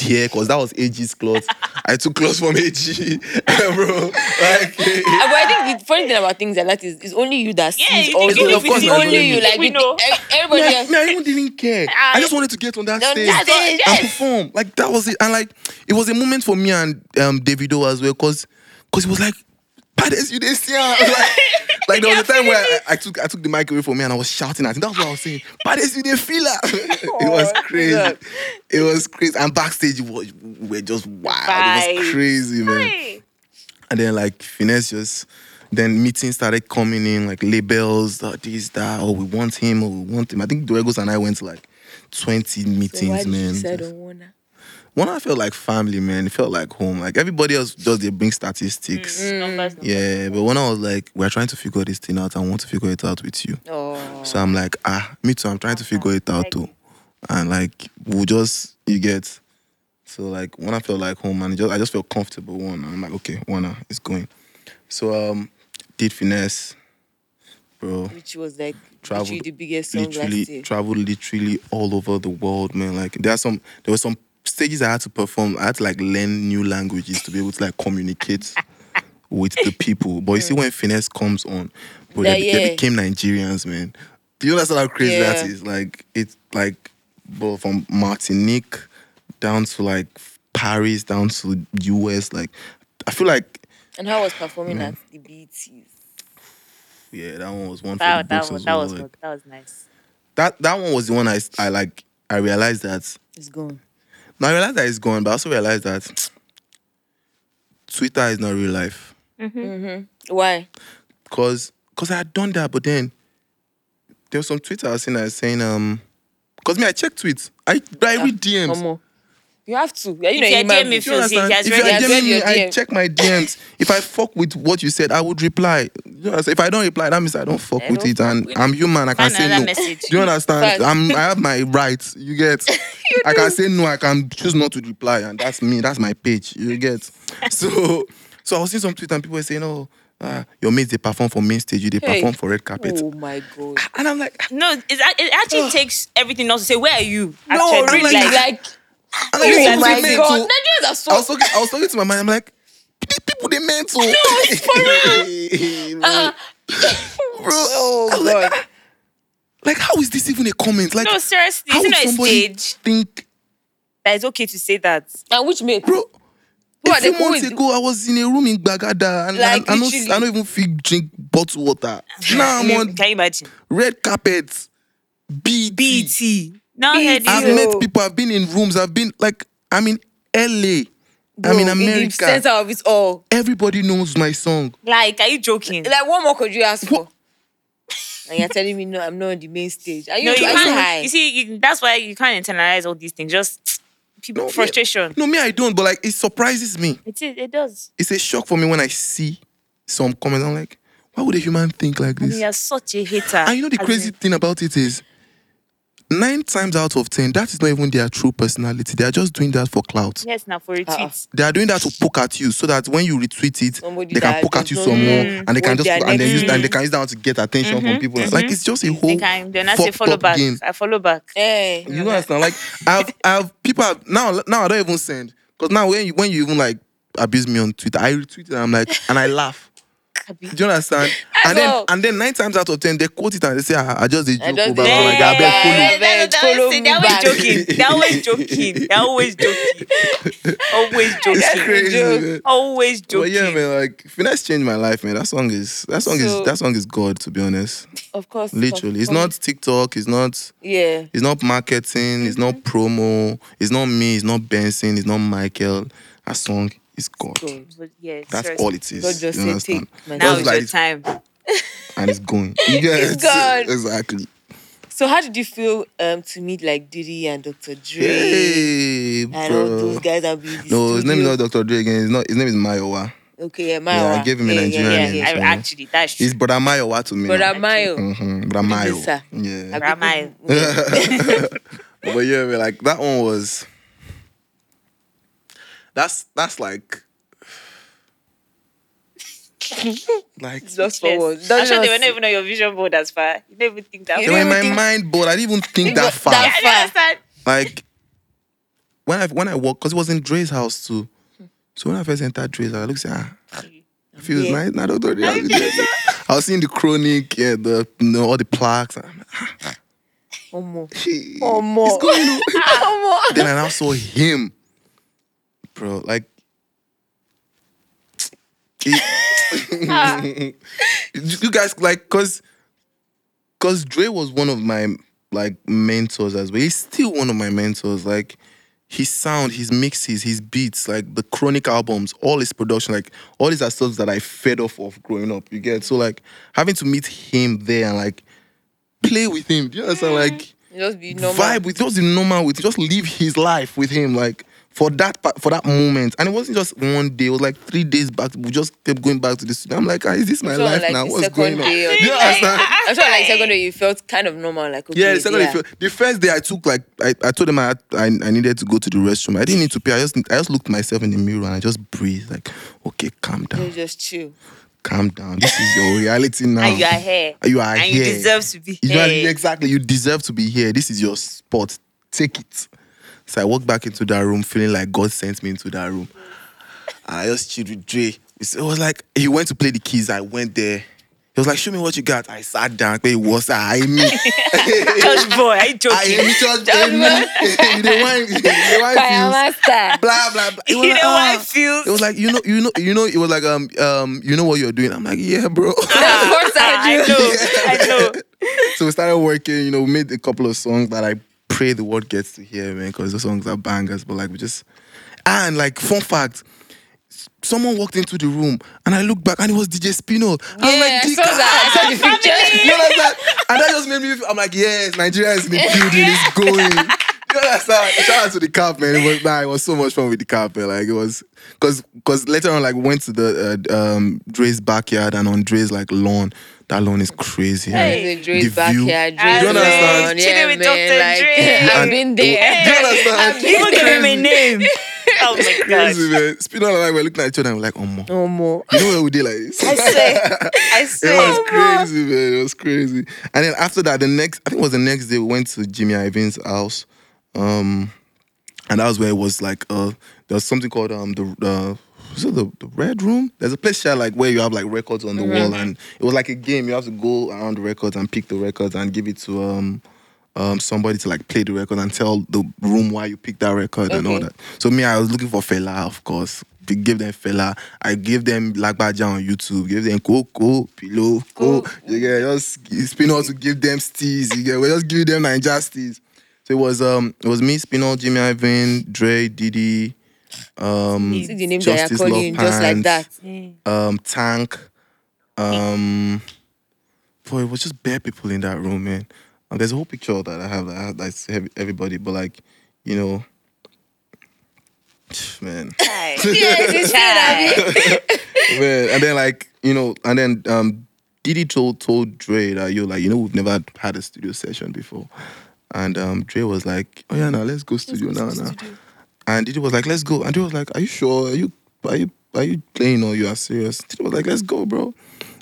here, cause that was AG's clothes. I took clothes from AG, bro. Like. Uh, But I think the funny thing about things like that is it's only you that Yeah, sees you all think Of course, it's that's only you. we Like We we know. everybody Me, I, else. me, I even didn't care. I I- just wanted to get on that No, stage that's it, and yes. perform. Like that was it. And like it was a moment for me and um Davido as well, cause cause it was like, Pades, you this year. Like, like there was a time where I, I took I took the mic away from me and I was shouting at him. That's what I was saying. Pades, you didn't feel it. it was Oh, crazy. God. It was crazy. And backstage, was, we were just wild. It was crazy, man. Hey. And then like finesse just then meetings started coming in, like labels, uh, this, that, oh we want him, or we want him. I think Duegos and I went to like 20 So why meetings, you man. Decide on Warner? One I felt like family, man. It felt like home. Like everybody else does, they bring statistics. Numbers. Yeah, but when I was like, we're trying to figure this thing out, I want to figure it out with you. Oh. So I'm like, ah, me too. I'm trying to figure it out too. And like we'll just you get. So like when I felt like home and it just I just felt comfortable one. I'm like, okay, one it's going. So um did finesse, bro. Which was like Traveled literally the biggest song Literally traveled literally all over the world, man. Like there are some there were some stages I had to perform. I had to like learn new languages to be able to like communicate with the people. But you see when finesse comes on, bro, they, Yeah, they became Nigerians, man. Do you understand how crazy that Yeah. is? Like it's like bro, from Martinique down to like Paris, down to US. Like I feel like And how I was performing mm. at the BETs? yeah, that one was one for That, the that, that, well. was, like, that was nice. that that one was the one I I like I realized that It's gone. Now I realize that it's gone, but I also realized that Twitter is not real life. Mm-hmm. Mm-hmm. Why? Cause cause I had done that, but then there was some Twitter I was seeing that was saying um cause me I check tweets. I I read ah, DMs. Come on. You have to. Yeah, you If know, you're DMing be- if Do you understand? If you're read DMing me, your I check my DMs. if I fuck with what you said, I would reply. You know, if I don't reply, that means I don't fuck I with don't it, and with. I'm human. I can Find say no. message. Do you understand? I'm, I have my rights. You get. I can say no. I can choose not to reply, and that's me. That's my page. You get. So, so I was seeing some tweet and people were saying, "Oh, uh, your mates they perform for main stage, you they Hey. perform for red carpet," Oh my god. and I'm like, No, it's, it actually takes everything else to say, where are you? No, really, like- like, I'm like, oh "People my they god. to." Nigerians are I was talking. I was talking to my mind. I'm like, these people they meant to. No, it's for real. Uh, bro, Oh I'm like, god. Ah. like, how is this even a comment? Like, No, seriously, how isn't would somebody stage think, that it's okay to say that? And which mate? bro? Who a are few months is- ago, I was in a room in Gbagada and Like, I, I, don't. I don't even feel drink bottled water. Now I'm on Can you imagine? red carpet, BT. BT. Now BT. I've you. Met people. I've been in rooms. I've been like, I'm in LA. Bro, I'm in the America. center of it all. Everybody knows my song. Like, are you joking? Like, what more could you ask for? And you're telling me no, I'm not on the main stage. Are you, no, you can't. high? You see, you, that's why you can't internalize all these things. Just people No, me- frustration. No, me, I don't. But like, it surprises me. It is. It does. It's a shock for me when I see some comments. I'm like, why would a human think like I mean, this? you're such a hater. And you know the crazy in- thing about it is, nine times out of ten, that is not even their true personality. They are just doing that for clout. Yes, now for retweets. They are doing that to poke at you, so that when you retweet it, Somebody they can poke at you some more, and they can just and they use and they can use that to get attention from people. Like it's just a whole They can. Then I say follow back. game. I follow back. Hey. You know understand? Like I've I've people have, now now I don't even send because now when you when you even like abuse me on Twitter, I retweet it and I'm like and I laugh. Abi. Do you understand? and then all. and then nine times out of ten they quote it and they say, ah, I just did joke just over. did I'm like, joke I beg, follow. Yeah, They're, Follow they're, they're always joking. They're always joking. They're always joking. Always It's joking. crazy, joke. man. Always But joking. yeah, man, like finesse changed my life, man. That song is that song So- is that song is God, to be honest. Of course. Literally, it's of not. TikTok. It's not. Yeah. It's not marketing. It's not promo. It's not me. It's not Benson. It's not Michael. That song is God. God. But yeah, That's seriously. all it is. God just you said, understand? "Take Now is like your time. and it's going. You get It's it? gone. Exactly. So how did you feel um, to meet like Diddy and Dr. Dre Hey, and all those guys that be in the No, his name is not Dr. Dre again. His, not, his name is Mayowa. Okay, yeah, Mayowa. Yeah, I gave him a yeah, Nigerian yeah, name. yeah, I, so- actually, that's true. He's brother Mayowa to me. Brother Mayo. Mm-hmm. Brother Mayo. Producer. Yeah. Ramayo. but yeah, like that one was. That's that's like. like Just Yes. forward. I'm Don't sure they just- were not even on your vision board as far. You don't even think that You they were in my think- mind, but I didn't even think that That far. far. Yeah, I understand. like when I when I walked, cause it was in Dre's house too. So when I first entered Dre's house, I looked at ah, I feel Yeah. nice. Now Dr. Dre. I was seeing the chronic, yeah, the you know, all the plaques. and I'm like, Omo. Omo. it's going on." Omo. then I now saw him, bro. Like, it- you guys like, cause, cause Dre was one of my like mentors as well. He's still one of my mentors. Like, his sound, his mixes, his beats, like the Chronic albums, all his production, like all these are stuff that I fed off of growing up. You get so like having to meet him there and like play with him. Do you understand? Mm. Like Just be normal. vibe with just the normal with just live his life with him like for that pa- for that moment and it wasn't just one day it was like three days back we just kept going back to the studio i'm like ah, is this my So, life like, now the what's going on day or Do you the- understand? I'm sure like second day you felt kind of normal, like okay. yeah, the second day, feel- the first day I took like I, I told them I, had, I I needed to go to the restroom. I didn't need to pay. I just I just looked myself in the mirror and I just breathed like, okay, calm You down, just chill. calm down. This is your reality now. And you are here. You are and here. you deserve to be You here. exactly. You deserve to be here. This is your spot. Take it. So I walked back into that room feeling like God sent me into that room. And I just chilled with Dre. It was like he went to play the keys. I went there. He was like, "Show me what you got." I sat down. It was I me. Church boy, you I joking? church. I me. You dey whine- you dey whine Fire views. master. Blah blah blah. It was You like, know why ah. feels? It was like you know you know you know it was like um um you know what you're doing. I'm like yeah bro. Of course I I do. know, I know. so we started working, you know, we made a couple of songs that I pray the world gets to hear, man, because the songs are bangers. But like we just and like fun fact, someone walked into the room and I looked back and it was DJ Spinall. I was like, I "Dick, saw that. I saw the ah." picture. You understand? And that just made me feel, I'm like, yes, Nigeria is in the building, it's going. You understand? Shout out to the cap, man. It was nah, it was so much fun with the cap, man. Like it was because because later on, like we went to the uh, um Dre's backyard and on Dre's like lawn. That lawn is crazy. Hey. It's Dre's The view- backyard. I Dre's know. lawn. Chilling Yeah, with. Dr. Like, Dre. I've And- been Do you there. understand? Even give him a name. Oh my Crazy, god. man. Spinall and I were looking at each other and we're like, oh, mo. No more. You know what we did like this? I swear. I say. It was crazy, man. It was crazy. And then after that, the next, I think it was the next day, we went to Jimmy Iovine's house. Um, and that was where it was like, uh, there was something called um the, uh, was it the, the Red Room? There's a place here like where you have like records on the wall. And it was like a game. You have to go around the records and pick the records and give it to, um, um, somebody to like play the record and tell the room why you picked that record and all that. So me, I was looking for Fela, of course. We give them Fela. I give them Lagbaja on YouTube. Give them Coco, Pillow, Co. You get just Spinall to give them steez. You get we just give them Ninja steez. So it was um it was me, Spinall, Jimmy Iovine, Dre, Diddy, um See the names that are Justice calling Love just like Pants, that. um Tank, um boy, it was just bare people in that room, man. And there's a whole picture that I have that I have that's everybody, but like, you know, man. Hi. Yes, Hi. man. And then like, you know, and then um Diddy told told Dre that you like, you know, we've never had a studio session before. And um Dre was like, Oh yeah, now let's go studio now now. And Diddy was like, let's go. And Dre was like, Are you sure? Are you are you are you playing or you are serious? Diddy was like, let's go, bro.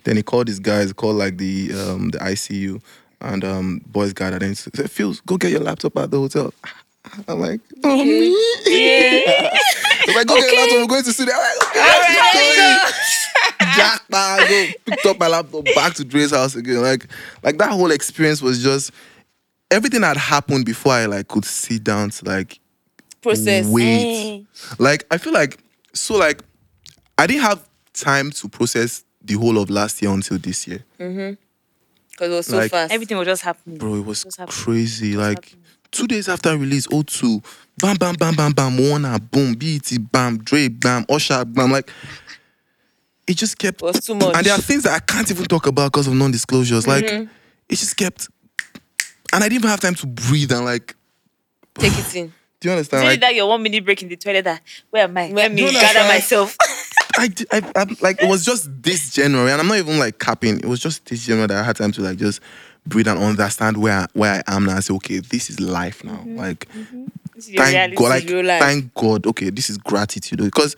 Then he called these guys, called like the um the ICU and um boys gathered and he said, Pheelz, go get your laptop at the hotel. I'm like, oh me? Yeah. He's like, go get your laptop, we're going to see I'm like, okay, jacked, I go picked up my laptop back to Dre's house again. Like, like that whole experience was just everything that happened before I like could sit down to like Process. wait. Eh. Like I feel like so like I didn't have time to process the whole of last year until this year. Mm-hmm. Because it was so Like- fast. Everything was just happening. Bro, it was What's happening? crazy. What's Like happening? two days after release, O2, bam, bam, bam, bam, bam, Warner, ah, boom, BET, bam, Dre, bam, Usher, bam. Like it just kept It was too much. And there are things that I can't even talk about because of non-disclosures. Like Mm-hmm. it just kept and I didn't even have time to breathe and like Take it in. Do you understand? Is it Like that your one minute break in the toilet? That where am I? Let me No, no, gather myself. I, I, I like it was just this January, and I'm not even like capping. It was just this January that I had time to like just breathe and understand where I, where I am now. I say, okay, this is life now. Mm-hmm. Like, mm-hmm. This is your thank reality. God, like thank God. Okay, this is gratitude because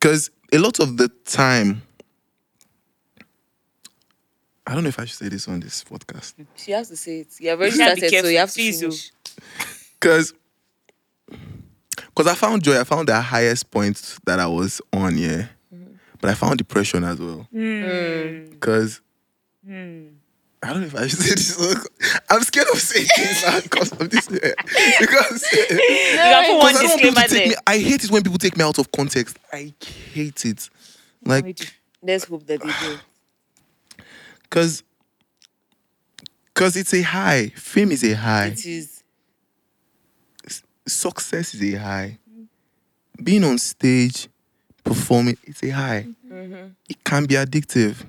because a lot of the time, I don't know if I should say this on this podcast She has to say it. You have already You gotta be started, so you have to oh. finish. because because I found joy. I found the highest point that I was on, yeah. But I found depression as well. Hmm. Because I don't know if I should say this. I'm scared of saying this because of this. yeah. Because You put one I don't want people to take me. I hate it when people take me out of context. I hate it. Like Let's hope that they do. because because it's a high. Fame is a high. It is. Success is a high. Being on stage, performing, it's a high. Mm-hmm. It can be addictive.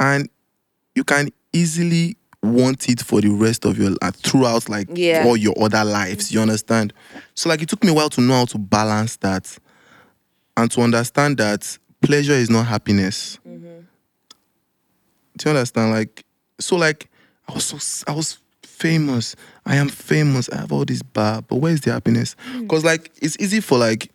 And you can easily want it for the rest of your life throughout like Yeah. all your other lives. You understand? So like it took me a while to know how to balance that and to understand that pleasure is not happiness. Mm-hmm. Do you understand? Like so like I was so I was famous. I am famous. I have all this bar, but where's the happiness? Because like it's easy for like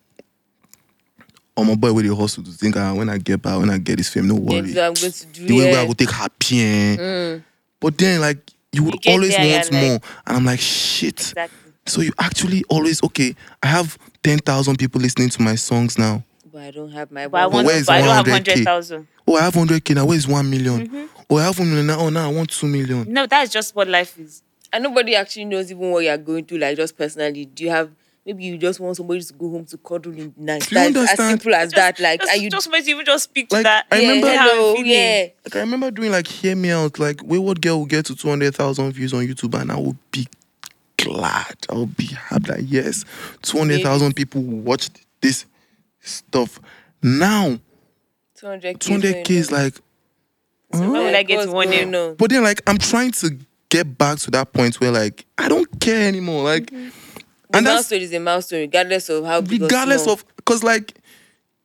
oh my boy with the hustle to think ah, when I get back, when I get this fame, no Yeah, worry. so I'm going to do the way where I yeah. go take happy. eh. But then like you would You always there, want like- more. And I'm like, shit. Exactly. So you actually always okay. I have ten thousand people listening to my songs now. But I don't have my But I want. where is But I don't have 100K? hundred thousand. Oh, I have hundred k now. Where is one million? Mm-hmm. Oh, I have one million now. Oh, now I want two million. No, that's just what life is. And nobody actually knows even what you're going through, like just personally. Do you have maybe you just want somebody to go home to cuddle in the night? Do you That's as simple as that. Like just, are you just when you even just speak to that. I yeah, remember- how I'm hello, yeah. Like I remember doing like hear me out. Like Wayward Girl will get to two hundred thousand views on YouTube, and I will be glad. I will be happy that yes, two hundred thousand people watched this stuff. Now 200 two hundred k is like. When will I get to one day? No. But then, like, I'm trying to get back to that point where, like, I don't care anymore. Like, The and that's milestone is a milestone, regardless of how big regardless of, because, like,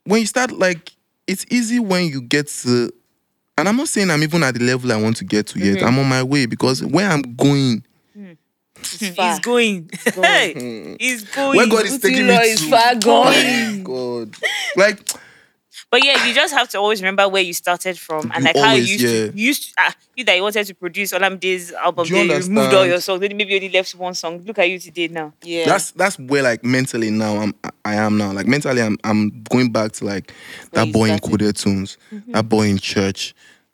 when you start, like, it's easy when you get to, and I'm not saying I'm even at the level I want to get to yet. Mm-hmm. I'm on my way because where I'm going, It's. Hmm. He's going. Hey, he's going. where God is taking law me is to. far Oh gone. my God. Like, But yeah, you just have to always remember where you started from and You like how you always, used to you used to, ah, you that you wanted to produce Olamide's album, Do you then you removed all your songs, then maybe you only left one song. Look at you today now. Yeah. that's that's where like mentally now I'm I am now like mentally I'm I'm going back to like that you boy in started. coded tunes that boy in church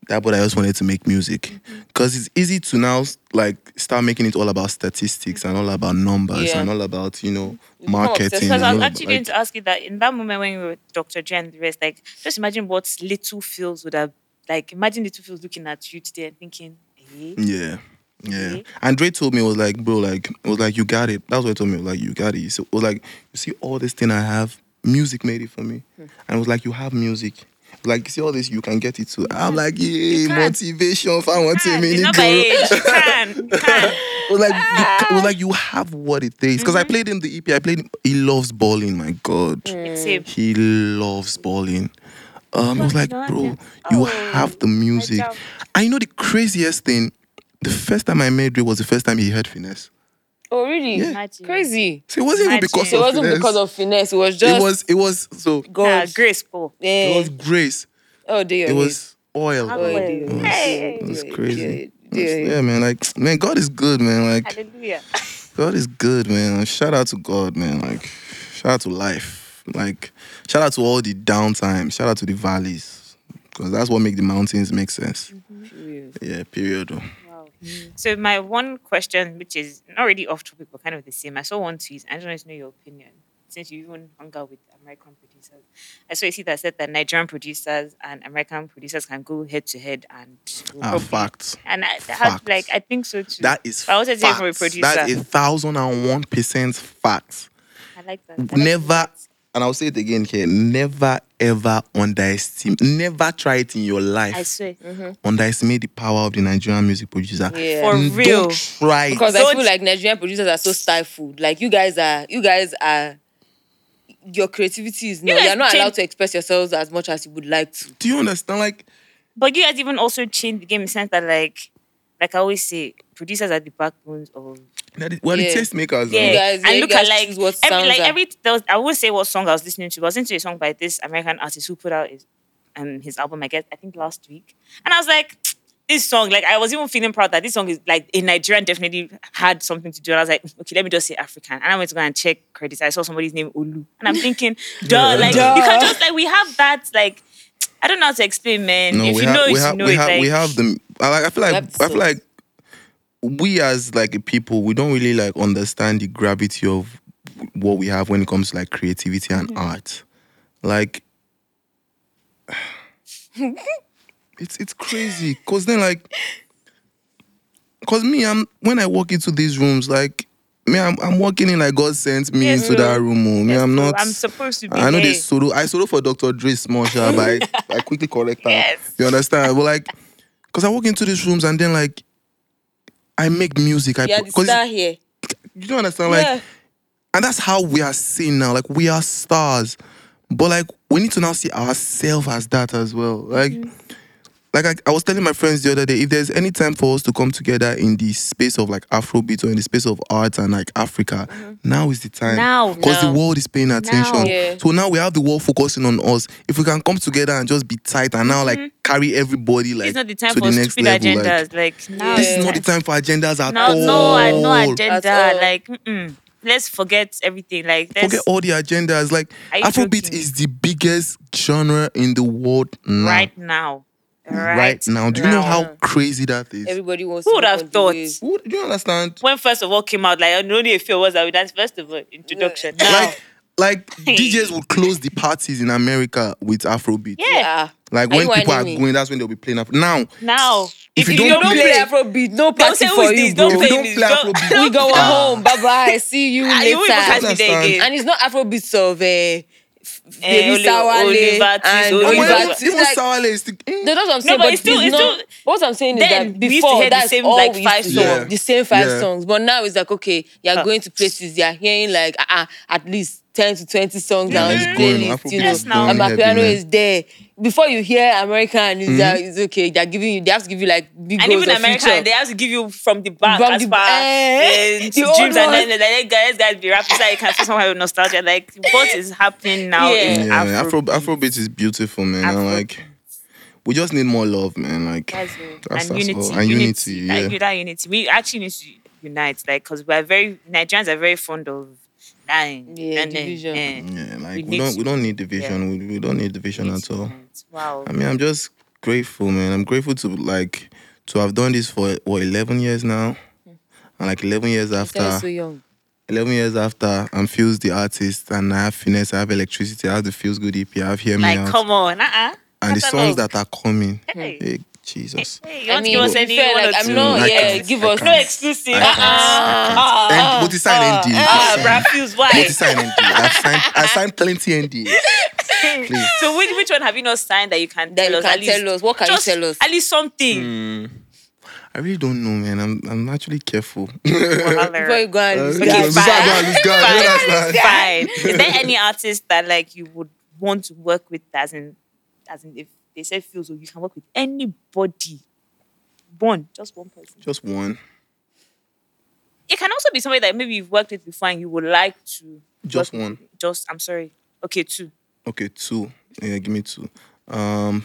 that boy that just wanted to make music because it's easy to now like start making it all about statistics and all about numbers Yeah. and all about you know marketing. Because I was about, actually going like, to ask you that in that moment when we were with Dr. Jen and the rest, like just imagine what little Pheelz would have like imagine little Pheelz looking at you today and thinking, eh? yeah yeah Okay. and Dre told me it was like bro like it was like you got it that's what he told me like you got it so it was like you see all this thing I have music made it for me Hmm. and it was like you have music like you see all this you can get it too I'm like yeah motivation if I want mean it's it not by go. age. You can. Can. It was like you, it ah. like you have what it takes. Because mm-hmm. I played him the EP. I played him. He loves balling. My God, mm, Same. he loves balling. Um, it was like, bro, yeah. you Oh, have the music. I know the craziest thing. The first time I met Dre was the first time he heard finesse. Oh, really? Yeah. Crazy. So it wasn't even Imagine. because It of wasn't finesse. because of finesse. It was just it was. It was so. God. Nah, Grace Paul. Yeah. It was grace. oh, dear. It oh, was oil. Oh, Oh, Hey. dear. Hey. It was crazy. dear, dear. Yeah, man. Like, man, God is good, man. Like, Hallelujah. God is good, man. Shout out to God, man. Like, shout out to life. Like, shout out to all the downtime. Shout out to the valleys, because that's what make the mountains make sense. Mm-hmm. Period. Yeah, period. Oh. So my one question, which is not really off topic but kind of the same, I saw one tweet. I just wanted to know your opinion. Since you even hung out with American producers, I saw a tweet that said that Nigerian producers and American producers can go head to head and will Ah, facts. And I, I had, Facts. like I think so too. That is But I wanted to hear from a facts. producer. That is a thousand and one percent facts. I like that. I like Never, that. And I'll say it again here. Never ever underestimate. Never try it in your life. I swear. Mm-hmm. underestimate the power of the Nigerian music producer. Yeah. For N- real. Don't try. Because I Don't- feel like Nigerian producers are so stifled. Like you guys are, you guys are. Your creativity is no. guys You're not change- allowed to express yourselves as much as you would like to. Do you understand? Like, But you guys even also changed the game in the sense that like like I always say, producers are the backbones of that is, well, Yeah. the tastemakers. yeah. Yeah. guys- and look at like choose what every sounds like every there was, I would say what song I was listening to. I was listening to a song by this American artist who put out his um his album I guess I think last week. And I was like, this song, like I was even feeling proud that this song is like a Nigerian definitely had something to do. And I was like, okay, let me just say African. And I went to go and check credits. I saw somebody's name Olu. And I'm thinking, duh, like Duh. you can just like we have that like I don't know how to explain, man. No, if we you have, know it, we you have, know we it. have, like, we have the. I like. I feel like. I feel like we as like people, we don't really like understand the gravity of what we have when it comes to like creativity and Mm-hmm. art. Like, it's it's crazy. Cause then like, cause me, I'm when I walk into these rooms, like. Me, I'm, I'm walking in like God sent me Yes, into bro. that room. oh. Me, Yes, I'm bro. not. I'm supposed to be I know this solo. I solo for Dr. Dre small but I, I quickly correct her. Yes. You understand? But like, cause I walk into these rooms and then like, I make music. I Yeah, put- star here. you don't understand, like, yeah. and that's how we are seen now. Like we are stars, but like we need to now see ourselves as that as well. Like, mm. Like I, I was telling my friends the other day, if there's any time for us to come together in the space of like Afrobeat or in the space of art and like Africa, mm-hmm. now is the time. Now. because the world is paying attention. Now, Yeah. So now we have the world focusing on us. If we can come together and just be tight and now like mm-hmm. carry everybody like it's not the time to for the next stupid level, like, agendas. Like, now this Yeah. is not the time for agendas at No, all. no, I- no agenda. Like, mm-mm. let's forget everything. Like, let's, Forget all the agendas. Like Afrobeat joking? is the biggest genre in the world now. right now. Right, Right now. Do you know how crazy that is? Everybody wants. Who would look have thought? Who- do you understand? When first of all came out, like only a few was that we danced. First of all, introduction. Now, Like, like DJs would close the parties in America with Afrobeat. yeah. Yeah. Like when people are going, that's when they'll be playing Afro. Now, Now, If if, you you don't don't play- play, Afrobeat, no don't party say for is you, bro. Don't If you don't play Afrobeat, we go home. Bye bye. See you you won't even catch later. me there again. And it's not Afrobeat of uh, Eh, Baby Oli- Sawale Oliver and Twist, and Oliver Oliver- Oliver. even, even like- Sawale is still, eh, No, that's what I'm saying. but but it's still- it's it's not, still- what I'm saying is Then that we used to before hear the that's same, all like, we used five to songs. know, the same five Yeah. songs. But now it's like okay, you're Huh. going to places, you're hearing like uh, uh, at least ten to twenty songs Yeah, on it's the going, playlist. Afrobeat You know, Yes, now. and my going piano heavy, is there. Before you hear American, it's, uh, it's okay. They're giving you. They have to give you like big and goals even American, feature. they have to give you from the back From as the- far eh, as the old dreams and ones. then like, hey, guys, guys be rapping so you can feel somehow with nostalgia. Like what is happening now Yeah. in yeah, Afro. Afro Afrobeat is beautiful, man. And Afro- like, we just need more love, man. Like, That's it. That's- and that's unity, all. And unity, That- yeah. that unity. We actually need to unite, like, because we're very Nigerians are very fond of dying. Yeah, and division. eh, yeah, like We we, don't we don't need division. We, we don't need division need at all. unite. Wow. I mean, I'm just grateful, man. I'm grateful to like to have done this for what 11 years now, and like 11 years You're after, so young. 11 years after, I'm Pheelz the artist, and I have finesse, I have electricity, I have the Pheelz Good EP, I have Hear Me like, Out, come on. Uh-uh. and the songs Catalog. that are coming. Hey. Hey, Jesus. Hey, you I want mean, to give us any fair, like, I'm not- I yeah, can't, give I us- can't. No exclusive. I can't. Uh-uh. I can't. And, but it's signed ND. Ah, It's signed- Brafuse, why? but it's signed ND. I've signed, I signed plenty ND. Please. So which, which one have you not signed that you can That tell you us? can at least, tell us. What can you just tell us? At least something. Mm, I really don't know, man. I'm I'm actually careful. Wahala. Before you go and Uh, lose Okay, guys. I fine. go and lose guard, you understand? Fine. Is there any artist that like you would want to work with as in as in if they say Pheelz so you can work with anybody. One, just one person. Just one. It can also be somebody that maybe you've worked with before and you would like to Just one. with. Just I'm sorry. Okay, two. Okay, two. Yeah, give me two. Um,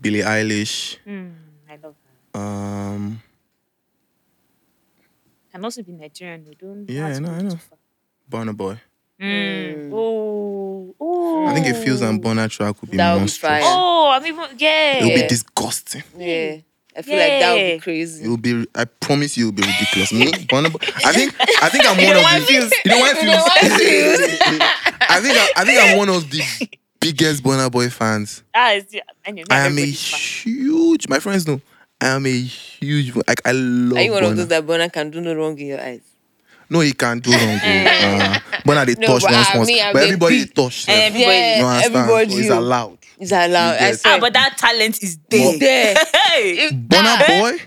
Billie Eilish. Hmm, I love her. Um, Can also be Nigerian. We don't Yeah, I know, I know. Burna Boy. Mm. Ooh. Ooh. I think a Pheelz and Burna track would be That would be monstrous. Oh, I'm even yeah. It will be disgusting. Yeah. I feel like that would Yeah. be crazy. It will be. I promise you, it will be ridiculous. Me, Burna Boy- I think. I think I'm one of the. Pheelz. You don't want You don't. I think. I, I think I'm one of the biggest Burna Boy fans. Ah, it's, anyway, I am a everybody's fine. huge. My friends know. I am a huge. Like I love. Are you one of those that Burna can do no wrong in your eyes? No, he can't do wrong. uh, Burna they No, touch but once I once, mean, but everybody big- touch. Eh, them. everybody- Yeah, You understand? everybody. So it's allowed. It's allowed. You I swear. Ah, but that talent is there. there. Hey. Burna. Boy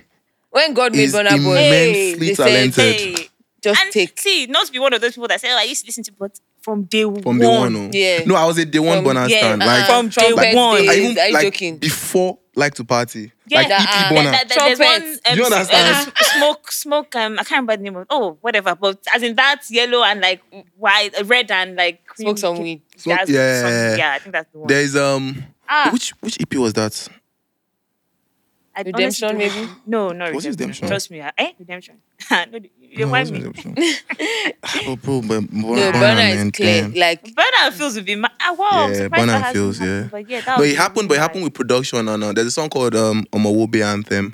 When God made is Burna Boy, immensely they said, talented. Hey. just And take. see, not to be one of those people that say, "Oh, I used to listen to," but from day from one, the one. oh. Yeah. No, I was a day one From- Burna yeah, stand. uh-uh. Like From day trumpet one. I even Are you like joking? before like to party. Yeah, like that- EP that- Burna. that- that- there's one, Trumpets. um, You understand? um, smoke, smoke. Um, I can't remember the name of. Oh, whatever. But as in that yellow and like white, uh, red and like cream. Smoke some weed. Smoke- That's yeah. some- yeah. I think that's the one. There's um Ah. which which EP was that? I Redemption, honestly maybe? No, no Was redemption. Redemption? Trust me. Eh, redemption. no, you No, remind it me. wasn't Redemption. oh, bro, but No, Burna is clear. Like, Burna Pheelz would be. Ma- ah, wow, I'm Yeah, surprised Burna that Pheelz, yeah. But yeah, that it happened, but it happened with production. And uh, there's a song called um Omowobe Anthem.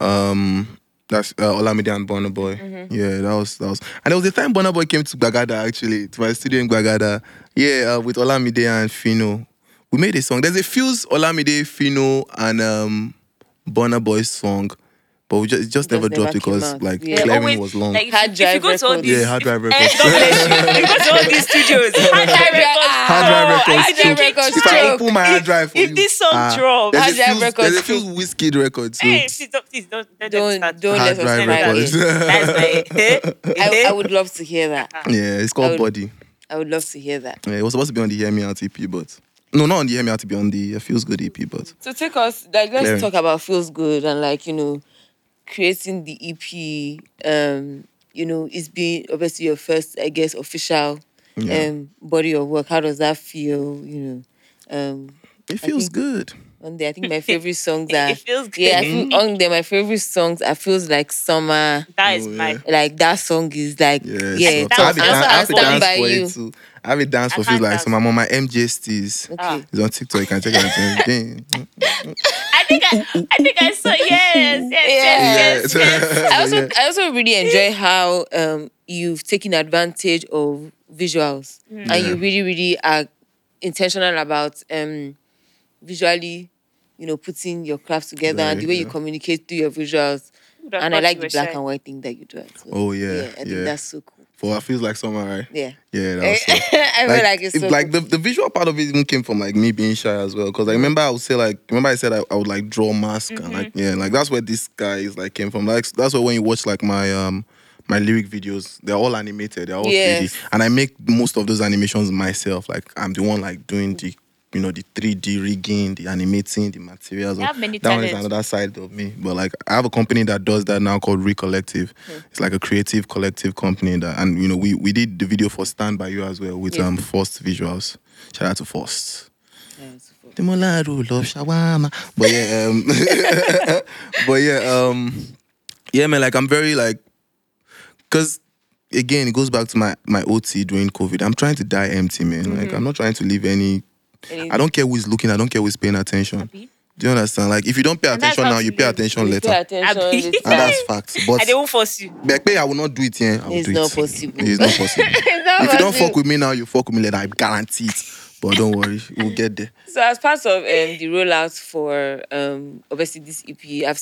Um, that's uh, Olamide and Burna Boy. Mm-hmm. Yeah, that was that was. And it was the time Burna Boy came to Gbagada actually to my studio in Gbagada. Yeah, uh, with Olamide and Fino. We made a song. There's a Pheelz Olamide, Fino, and um Burna Boy song, but we just it just It never just dropped never because out. like Yeah. clearing Always, was long. Like, Hard you- if you go drive to all records. these, Yeah, hard drive eh, records. God bless you. Go to all these studios, hard drive records. Hard drive records. I too. think records If I choke. open my hard drive for if you, this song ah, drops, there's Hard a drive few, records there's a few whiskey records too. hey, please don't, please don't, don't, Don't- don't Hard let us drive start records. again. That's my. I, I would love to hear that. yeah, it's I called would- Body. I would love to hear that. Yeah, it was supposed to be on the Hear Me Out EP, but no, not on the Hear Me Out, to be on the uh, Pheelz Good EP, but So take us like let's Clearing. talk about Pheelz Good and like you know creating the EP. Um, you know, it's been obviously your first, I guess, official Yeah. um body of work. How does that feel? You know, um, it feels think- good. on there, I think my favorite songs are. it feels good. Yeah, I feel on there my favorite songs. I feels like summer. That is Oh, my. yeah. Like that song is like Yeah, yeah. so that I was- have a I dan- I have a also dance by for you. it too. I have a dance I for feels like dance. so. I'm on my MJSTs. Ah. It's on TikTok. You can check it out. Damn. I think I, I think I saw yes, yes, yes, yes, Yeah. yes. I also I also really enjoy how um you've taken advantage of visuals and you really really are intentional about um visually you know putting your craft together and the way you communicate through your visuals Who'd and I like the black shy? and white thing that you do. as well. Oh, yeah, yeah, I think yeah. that's so cool. For it feels like summer, right? Yeah, Yeah, that was so. I feel like it's so like the, the visual part of it even came from like me being shy as well. Cause I remember I would say like remember I said I, I would like draw mask and like Mm-hmm. yeah, like that's where this guy is like came from. Like that's why when you watch like my um my lyric videos, they're all animated, they're all Yes. 3D. And I make most of those animations myself. Like I'm the one like doing the you know the 3D rigging, the animating, the materials. You have many that one is another side of me. But like I have a company that does that now called Recollective. It's like a creative collective company that and you know we we did the video for Stand By You as well with Yes. um First Visuals. Shout out to First. Yeah, it's cool. Demolado love shawarma. But yeah, um but yeah, um yeah man, like I'm very like cause again it goes back to my my OT during COVID. I'm trying to die empty, man. Like I'm not trying to leave any I don't care who is looking, I don't care who is paying attention. Do you understand? Like if you don't pay And attention now, you pay attention You later. Pay attention. Later. And that's facts. But And they won't force you. Pay, I will not do it, yeah. I will It's do not it. possible. It's not possible. It's not if you don't fuck with me now, you fuck with me later. I guarantee it. But don't worry, we'll get there. So as part of um, the rollout for um, obviously this EP, I've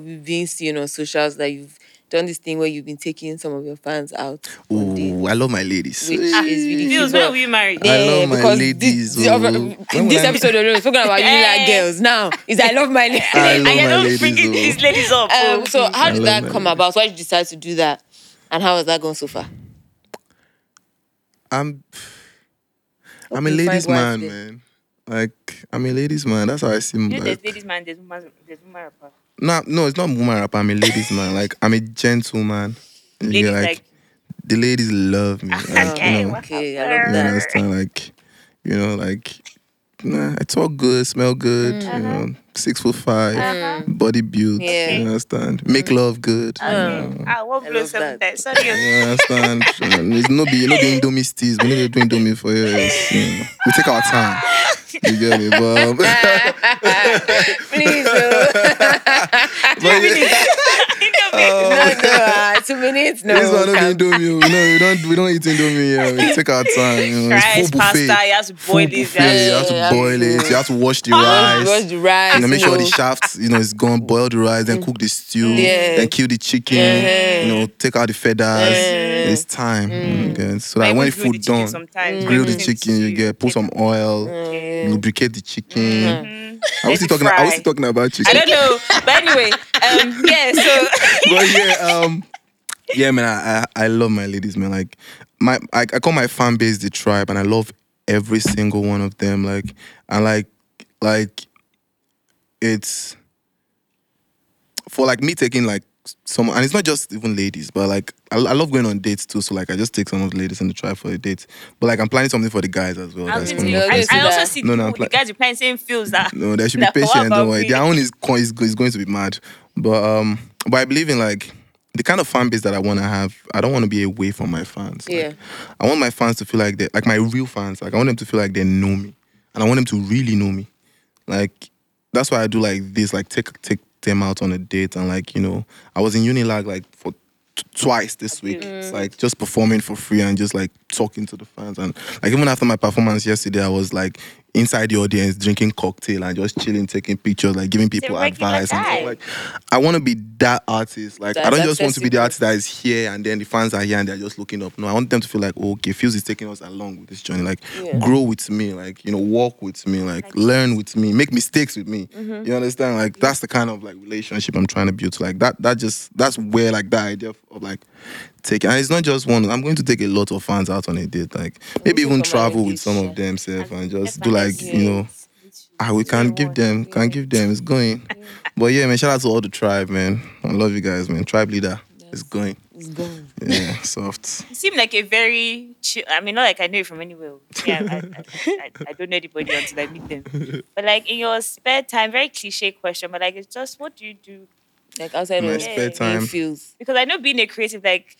we've been seeing on socials that you've done this thing where you've been taking some of your fans out on dates, I love my ladies. which is really Feels cute. when were you married? I love my because ladies, This, oh. in this episode alone, we're talking about you like girls. Now is I love my ladies. I love and my ladies, bringing oh. these ladies up. Um, oh. so how did that come ladies. about? Why did you decide to do that? And how has that gone so far? I'm I'm a ladies man, man. Like I'm a ladies man. That's how I see you know, like, there's ladies man, there's woman, there's woman rapper. No, no, it's not woman rap. I'm a ladies man. Like I'm a gentleman. You Ladies get, like, like, the ladies love me. Like, okay, you know, Okay, I love you understand? Like, you know, like nah, I talk good, smell good, you know, six foot 5 body built. Yeah. You understand? Make love good. Okay. Ah, one I blow love seven that. times. Sorry. You understand? Um, It's no be no be Indomie steez. We no be doing Indomie for you. It's, you know, we take our time. You get me? But, Please, but yeah, no, no, uh, two minutes, no. this one no Come. be Indomie. oh. No, we don't we don't eat Indomie. Yeah. We take our time. You know, it's Rice, full buffet. pasta, you have to boil this. buffet. You have to boil it. You have to wash the Wash rice. the rice. You know, make sure the know. shafts, you know, is gone. Boil the rice, then cook the stew, Yeah. then kill the chicken. Yeah. You know, take out the feathers. Yeah. It's time. you get. So that even when the food the done, sometimes. grill the chicken. You get put some oil, Yeah. lubricate the chicken. I was still it talking. I was still talking about I chicken. don't know, but anyway, um, yeah. So but yeah, um, yeah, man, I, I I love my ladies, man. Like my I, I call my fan base the tribe, and I love every single one of them. Like and like like it's for like me taking like some, and it's not just even ladies, but like I, I love going on dates too. So like I just take some of the ladies in the tribe for a date, but like I'm planning something for the guys as well. I'm That's thinking, coming up no, I, I also see No, no, the, I'm the pla- guys are playing same fields that. No, they should be patient. Don't worry. me? Their own is, is is going to be mad, but um, but I believe in like the kind of fan base that I want to have. I don't want to be away from my fans. Like, Yeah. I want my fans to feel like they like my real fans. Like I want them to feel like they know me, and I want them to really know me. Like that's why I do like this. Like take take them out on a date, and like you know, I was in Unilag like for. t- Twice this week, it's like just performing for free and just like talking to the fans and like even after my performance yesterday, I was like inside the audience drinking cocktail and just chilling, taking pictures, like giving people regular advice and stuff. Like I want to be that artist. Like I don't just want to be the artist that is here and then the fans are here and they're just looking up. No, I want them to feel like, oh, okay, Pheelz is taking us along with this journey. Like Yeah. grow with me, like you know, walk with me, like learn with me, make mistakes with me. Mm-hmm. You understand? Like that's the kind of like relationship I'm trying to build. Like that, that just that's where like that idea of, of like taking. And it's not just one. I'm going to take a lot of fans out on a date. Like maybe even travel with some of them, self, and just do like you know. Ah, we can give them, can give them. It's going. But yeah, man, shout out to all the tribe, man. I love you guys, man. Tribe leader, it's going. It's gone. Yeah, soft. You seem like a very chill. I mean, not like I know you from anywhere. Yeah, I, I, I, I don't know anybody until I meet them. But like in your spare time, very cliche question, but like it's just what do you do? Like outside My of spare being time. feels Because I know being a creative, like,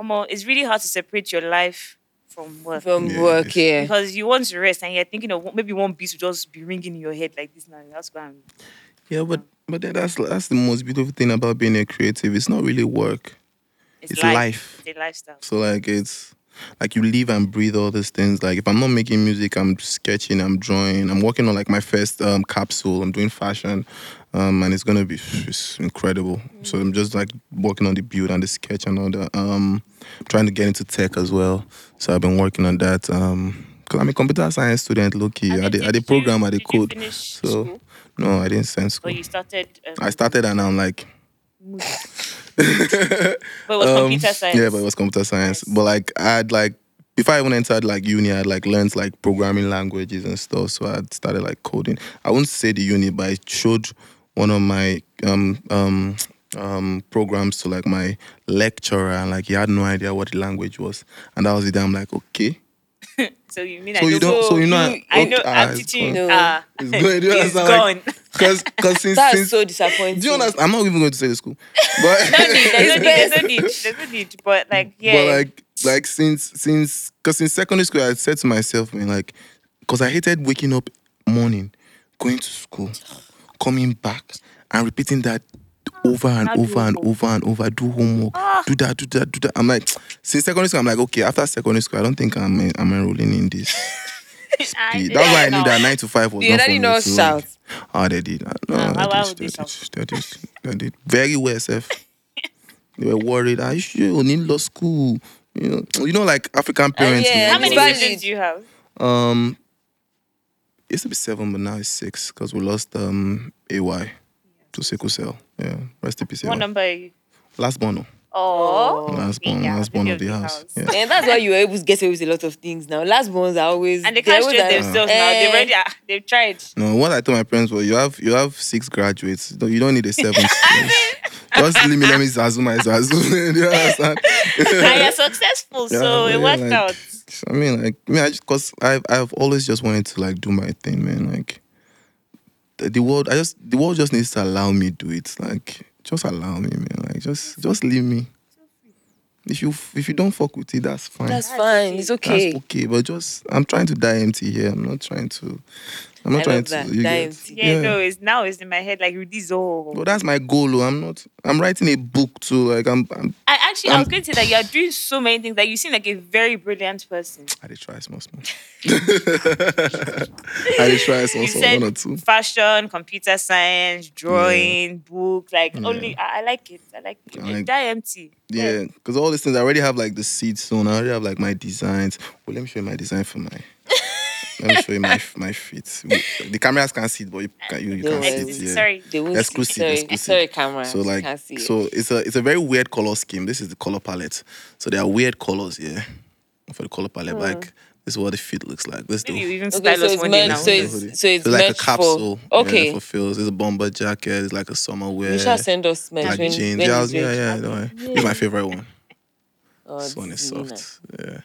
Omo, it's really hard to separate your life from work. from Yeah, work it's- here. because you want to rest and you're thinking of maybe one beat will just be ringing in your head like this now. That's why I'm Yeah, but but then that's that's the most beautiful thing about being a creative. It's not really work. it's, It's life. life. It's a lifestyle. So like it's like you live and breathe all these things. Like if I'm not making music, I'm sketching, I'm drawing, I'm working on like my first um, capsule. I'm doing fashion, um, and it's gonna be it's incredible. So I'm just like working on the build and the sketch and all that. Um, trying to get into tech as well. So I've been working on that. Um, cause I'm a computer science student, Loki. I did, I did program, I did code. So school? no, I didn't send school. you started. Um, I started and I'm like, but it was um, computer science. Yeah, but it was computer science. Nice. But like I had like before I even entered like uni, I had like learned like programming languages and stuff. So I started like coding. I wouldn't say the uni, but I showed one of my um um um programs to like my lecturer and like he had no idea what the language was. And that was the day I'm like, okay. So you mean So I you know? don't so you know you- I know. okay, ah, I'm it's teaching. gone. No. Ah, It's going. Do you it's understand? gone. Like, Cause, cause since, That's since so disappointing. do you understand? I'm not even going to say the school, but no need. There's no need. There's no need. There's no need. But like, yeah. But like, like since since because in secondary school, I said to myself, man, like, because I hated waking up morning, going to school, coming back, and repeating that over and over and over and over. Do homework, Ah. do that, do that, do that. I'm like, since secondary school, I'm like, okay. After secondary school, I don't think I'm I'm enrolling in this. That's why I knew that nine to five was You not for me. know so, shout. Oh, they did. Uh, No, Uh, they, why- why did, would they, did, did. Did. Very well, Seth. they were worried. Are you sure you need law school? You know, you know, like African parents. yeah, How many. Siblings do you have? Um, it used to be seven, but now it's six because we lost um AY to sickle cell. Yeah, rest in peace. What AY. number are you? Last born. Oh, Last born. yeah, last born of the house. Yeah. And that's why you were able to get away with a lot of things now. Last ones are always And they can't always stress like- themselves now. They Eh. already are. They've tried. No, what I told my parents was, you have you have six graduates. You don't- You don't need a seventh. Just leave me. Let me zazu my zazu. Do you understand? and you're successful, Yeah, so but it yeah, worked like- out. I mean, like, I mean, I just cause I've I've always just wanted to like do my thing, man. Like, the, the world, I just the world just needs to allow me do it. Like, just allow me, man. Like, just just leave me. If you if you don't fuck with it, that's fine. That's That's fine. okay. It's That's okay. okay. But just I'm trying to die empty here. I'm not trying to. I'm not I trying love to. you get- empty. Yeah, no, it's now it's in my head like this all. But that's my goal. oh. I'm not. I'm writing a book too. Like I'm. I'm I actually I Um, was going to say that you're doing so many things that you seem like a very brilliant person. I did try small, small. I did try small, You small, said one or two. fashion, computer science, drawing, book, like only I, I like it. I like it. Like- Die empty. Yeah, because all these things I already have like the seeds soon. I already have like my designs. Well, let me show you my design for my. Let me show you my my feet. The cameras can't see it, but you can you, you Don't can see it. Yeah. Sorry. They won't Exclusive, see. Sorry, exclusive. sorry, camera. So You like, can't see it. so it's a it's a very weird color scheme. This is the color palette. So there are weird colors here for the color palette. Hmm. Like this is what the feet looks like. This is Maybe you even Okay, style so us it's one day meant- now. so the it's- so it's like a meant for- capsule. okay. Yeah, for Pheelz. It's a bomber jacket. It's like a summer wear. you shall send us Black men when, jeans. when Yeah, it's yeah, ready. yeah. don't worry. Eh. This is my favorite one. Oh, This one is soft. Yeah.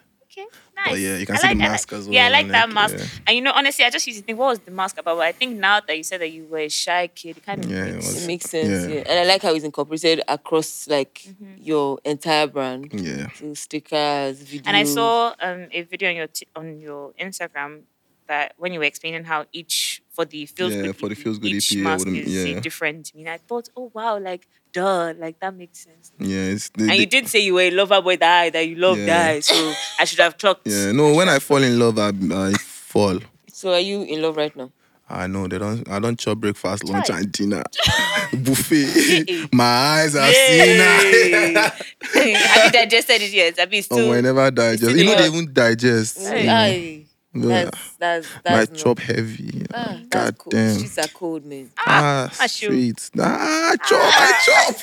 Okay, nice. But yeah, you can I see like that. mask as well. Yeah, I well, like that like, mask. yeah. And you know, honestly, I just used to think, what was the mask about? But I think now that you said that you were a shy kid, it kind of Yeah, it makes was. It makes sense, Yeah. yeah. And I like how it's incorporated across like Mm-hmm. your entire brand. Yeah. So stickers, videos. And I saw um, a video on your t- on your Instagram that when you were explaining how each for the feels Yeah, good for the EP, Pheelz Good each EP, yeah, mask wouldn't- is yeah. a different meaning. I thought, oh wow, like duh, like that makes sense. Yeah. It's the, And the- you did say you were a lover boy that that you love Yeah. die, so I should have clocked. Yeah. No, when I fall in love, I, I fall. So are you in love right now? I know they don't. I don't chop breakfast, lunch, Try. and dinner. Buffet. My eyes are seen Yay. that. have you digested it yet? Have you Oh, still? I never digest. You know they hot. even digest. Ay, Mm. Ay. Yeah. That's that's My that's not- chop heavy. Ah, God cold. damn. She's a cold man. Ah, ah, shoot. sweet. Ah, chop, I chop.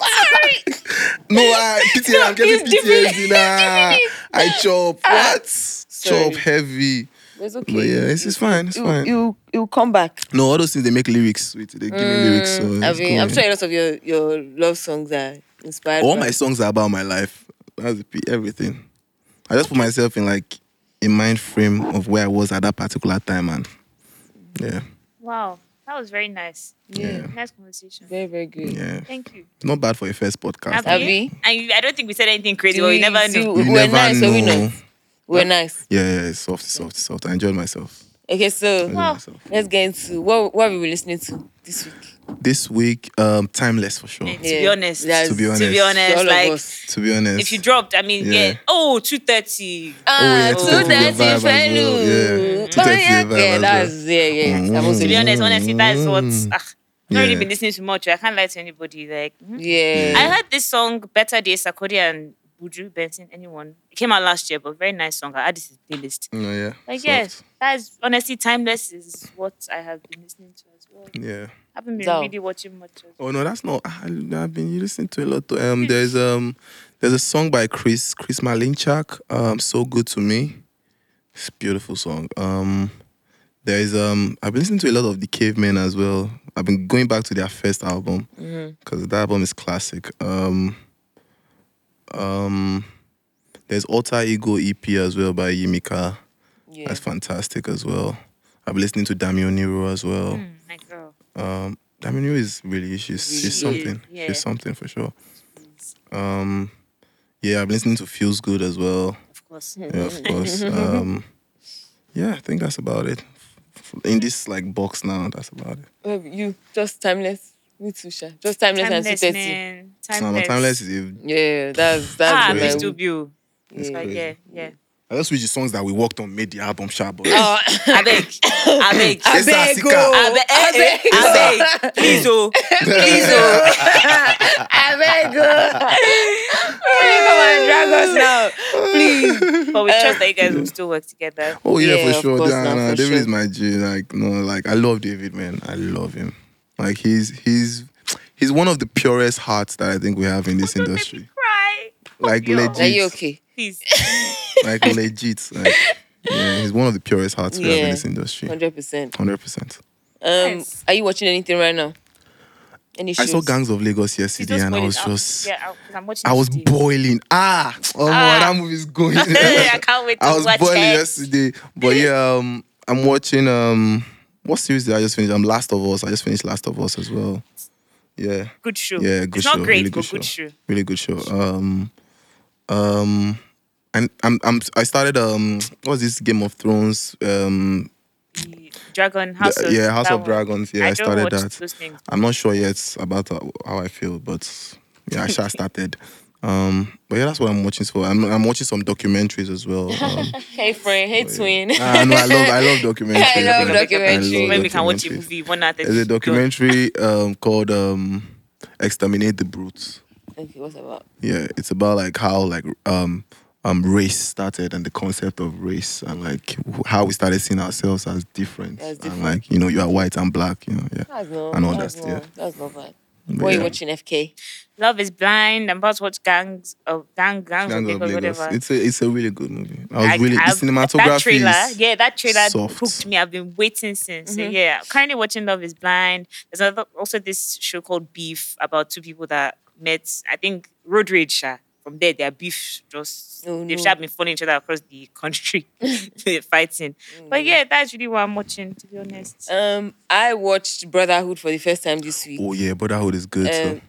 no, I pity. I'm getting it's different. PTSD. Nah, I chop. What? Chop heavy. But it's okay. But yeah, it's, it's fine. It's you, fine. You you come back. No, all those things they make lyrics sweet. They give me lyrics. So Mm, I it's mean, I'm cool. sure a lot of your your love songs are inspired. All by- my songs are about my life. That's p- everything. I just put myself in like a mind frame of where I was at that particular time, and yeah, Wow, that was very nice. yeah, Nice conversation. very very good. yeah. Thank you. Not bad for your first podcast. Have Have you? we? And I don't think we said anything crazy. Do we- never do- knew. we- You We're never nice, so we know. We're nice. Yeah, yeah, it's soft, it's soft, soft. I enjoyed myself. Okay, so I Wow. myself. let's get into what what have we been listening to this week. This week, um, timeless for sure. To be honest, That's- To be honest. to be honest, all of like us. To be honest, if you dropped, I mean, yeah. Yeah. Oh, 230. Ah, yeah, two to the thirty vibe as well. fellow. Yeah, 230 yeah, vibe yeah, as well. that's yeah, yeah. Mm. I'm To be honest, honestly, that's what. Mm. Ah, I've not really Yeah. been listening to much. I can't lie to anybody. Like, mhm. yeah. I heard this song, Better Days, Sarkodie and Buju Benson, anyone. It came out last year, but very nice song. I added it to the playlist. No, yeah, Like, soft. yeah, that's honestly timeless is what I have been listening to as well. yeah. I haven't been Zao. really watching much of Oh no, that's not. I, I've been listening to a lot. Of, um, there's um, there's a song by Chris Chris Malinchak. Um, so good to me. It's a beautiful song. Um, there's um, I've been listening to a lot of the Cavemen as well. I've been going back to their first album because that album is classic. Um, um, there's Alter Ego EP as well by Yimika. yeah. That's fantastic as well. I've been listening to Damio Nero as well. Mm, my girl. Um, Damien New is really she's she's something. Yeah. She's something for sure. Um, yeah, I've been listening to Pheelz Good as well. Of course. Yeah, of course. Um, yeah, I think that's about it. In this like box now, that's about it. You just timeless. Me too, Sha. Just timeless, and Timeless, 230. man. So Timeless. timeless is. A, Yeah, that's that's Ah, my- Miss Tubio. it's Yeah. Like, crazy. yeah, yeah. I just wish the songs that we worked on made the album sharp. But Oh, I beg. I beg. I It's a beg, sika. oh. I beg. eh, eh, I beg. Please, oh. Please, oh. I beg you. Please come and drag us now. Please. But we trust that you guys will still work together. oh yeah, Yeah, for of sure. course, Yeah, now, nah, for David sure. is my G. Like no, like I love David, man. I love him. Like he's he's he's one of the purest hearts that I think we have in this Don't me industry. cry. Like Yo. legit. Are you okay? Please. like legit. Like, yeah, he's one of the purest hearts we have in this industry. Hundred percent. Hundred percent. Um, Nice. are you watching anything right now? Any I saw Gangs of Lagos yesterday, and I was it. just, yeah, I, I'm watching. I was it today. boiling. Ah, oh Ah. that movie's going. I can't wait to I was watch boiling it. yesterday, but yeah, um, I'm watching. Um, what series did I just finish? I'm Last of Us. I just finished Last of Us as well. Yeah, Good show. yeah, good it's show. not great, really but good good show. show. Really good show. Um, um, and I'm, I'm, I started. Um, what was this Game of Thrones? Um, Dragon House the- of yeah, House of. Dragons. Yeah, I, don't started watch that. I'm not sure yet about how I feel, but yeah, I started. Um, but yeah, that's what I'm watching for. I'm, I'm watching some documentaries as well. Um, Hey friend, hey twin. I know I love I love documentaries. I love I documentaries. When we can watch a movie, one night. There's a documentary um, called um, "Exterminate the Brutes." okay, what's about? Yeah, it's about like how like um um race started and the concept of race and like how we started seeing ourselves as different, As and different. like you know you are white and black, you know, yeah. That's no. And all that's that, no, yeah. That's not bad. But What are you yeah. watching, FK? Love is Blind. I'm about to watch Gangs of Gang, Gangs, Gangs of of Lagos, Lagos. whatever. It's a it's a really good movie. I was I- really the I've- cinematography That trailer, is yeah, that trailer soft. hooked me. I've been waiting since. So Mhm. yeah, currently watching Love Is Blind. There's another, also this show called Beef about two people that met. I think road rage. Sha. From there, their beef just Oh, they've no. sha been following each other across the country, They're fighting. Mm. But yeah, that's really what I'm watching. To be honest, Um, I watched Brotherhood for the first time this week. Oh yeah, Brotherhood is good. Um, too.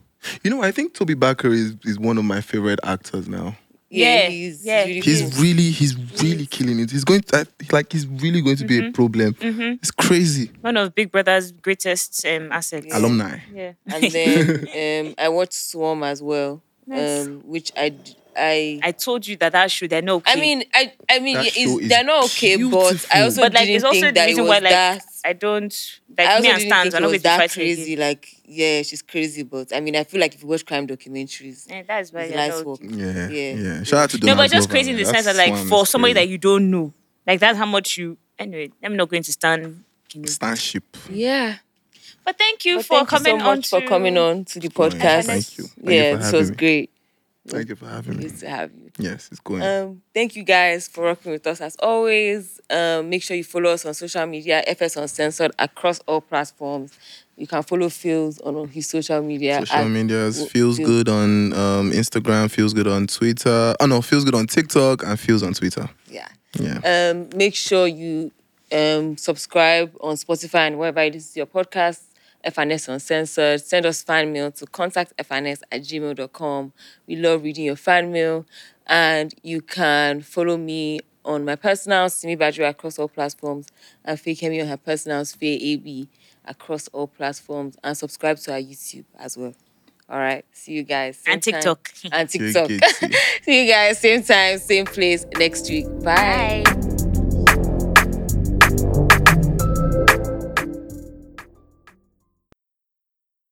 You know, I think Tobi Bakre is, is one of my favorite actors now. Yeah, he's yeah. really He's good. really, he's really killing it. He's going to, like, he's really going to be Mm-hmm. a problem. It's crazy. one of Big Brother's greatest um, assets. Yeah. Alumni. Yeah. and then um, I watched Swarm as well, Nice. um, which I d- I. I told you that that show they're not okay. I mean, I I mean, That yeah, show it's, is they're not okay, but. I also but like didn't it's also think the that it reason was why like that. I don't I also me and didn't Stans think are it not was going to that fight crazy. again. Like, yeah, she's crazy, but I mean, I feel like if you watch crime documentaries, Yeah, that's why it's they're nice not work. okay. Yeah, Yeah. yeah. Shout out to No, Donald but just Glover, crazy in the man. sense that That like Swarm for is somebody that crazy. you don't know, like that's how much you. Anyway, I'm not going to stand. Can you- Stanship. yeah. But thank you But for thank you coming so on much for to- coming on to the podcast. Thank you. Thank you yeah, for this having was me. great. Thank you for having me. Good to have you. Yes, it's going. Um, thank you guys for working with us as always. Um, make sure you follow us on social media, FS Uncensored across all platforms. You can follow Pheelz on his social media. Social media w- feels good on um, Instagram, feels good on Twitter. Oh no, feels good on TikTok and feels on Twitter. Yeah. Yeah. Um, make sure you um, subscribe on Spotify and wherever it is your podcast. F&S Uncensored. Send us fan mail to contact FNS at gmail.com. We love reading your fan mail. And you can follow me on my personal, Simi Badger, across all platforms, and Feyikemi on her personal, Faye AB, across all platforms. And subscribe to our YouTube as well. All right. See you guys. same And time- TikTok. And TikTok. See you guys, same time, same place next week. Bye. Bye.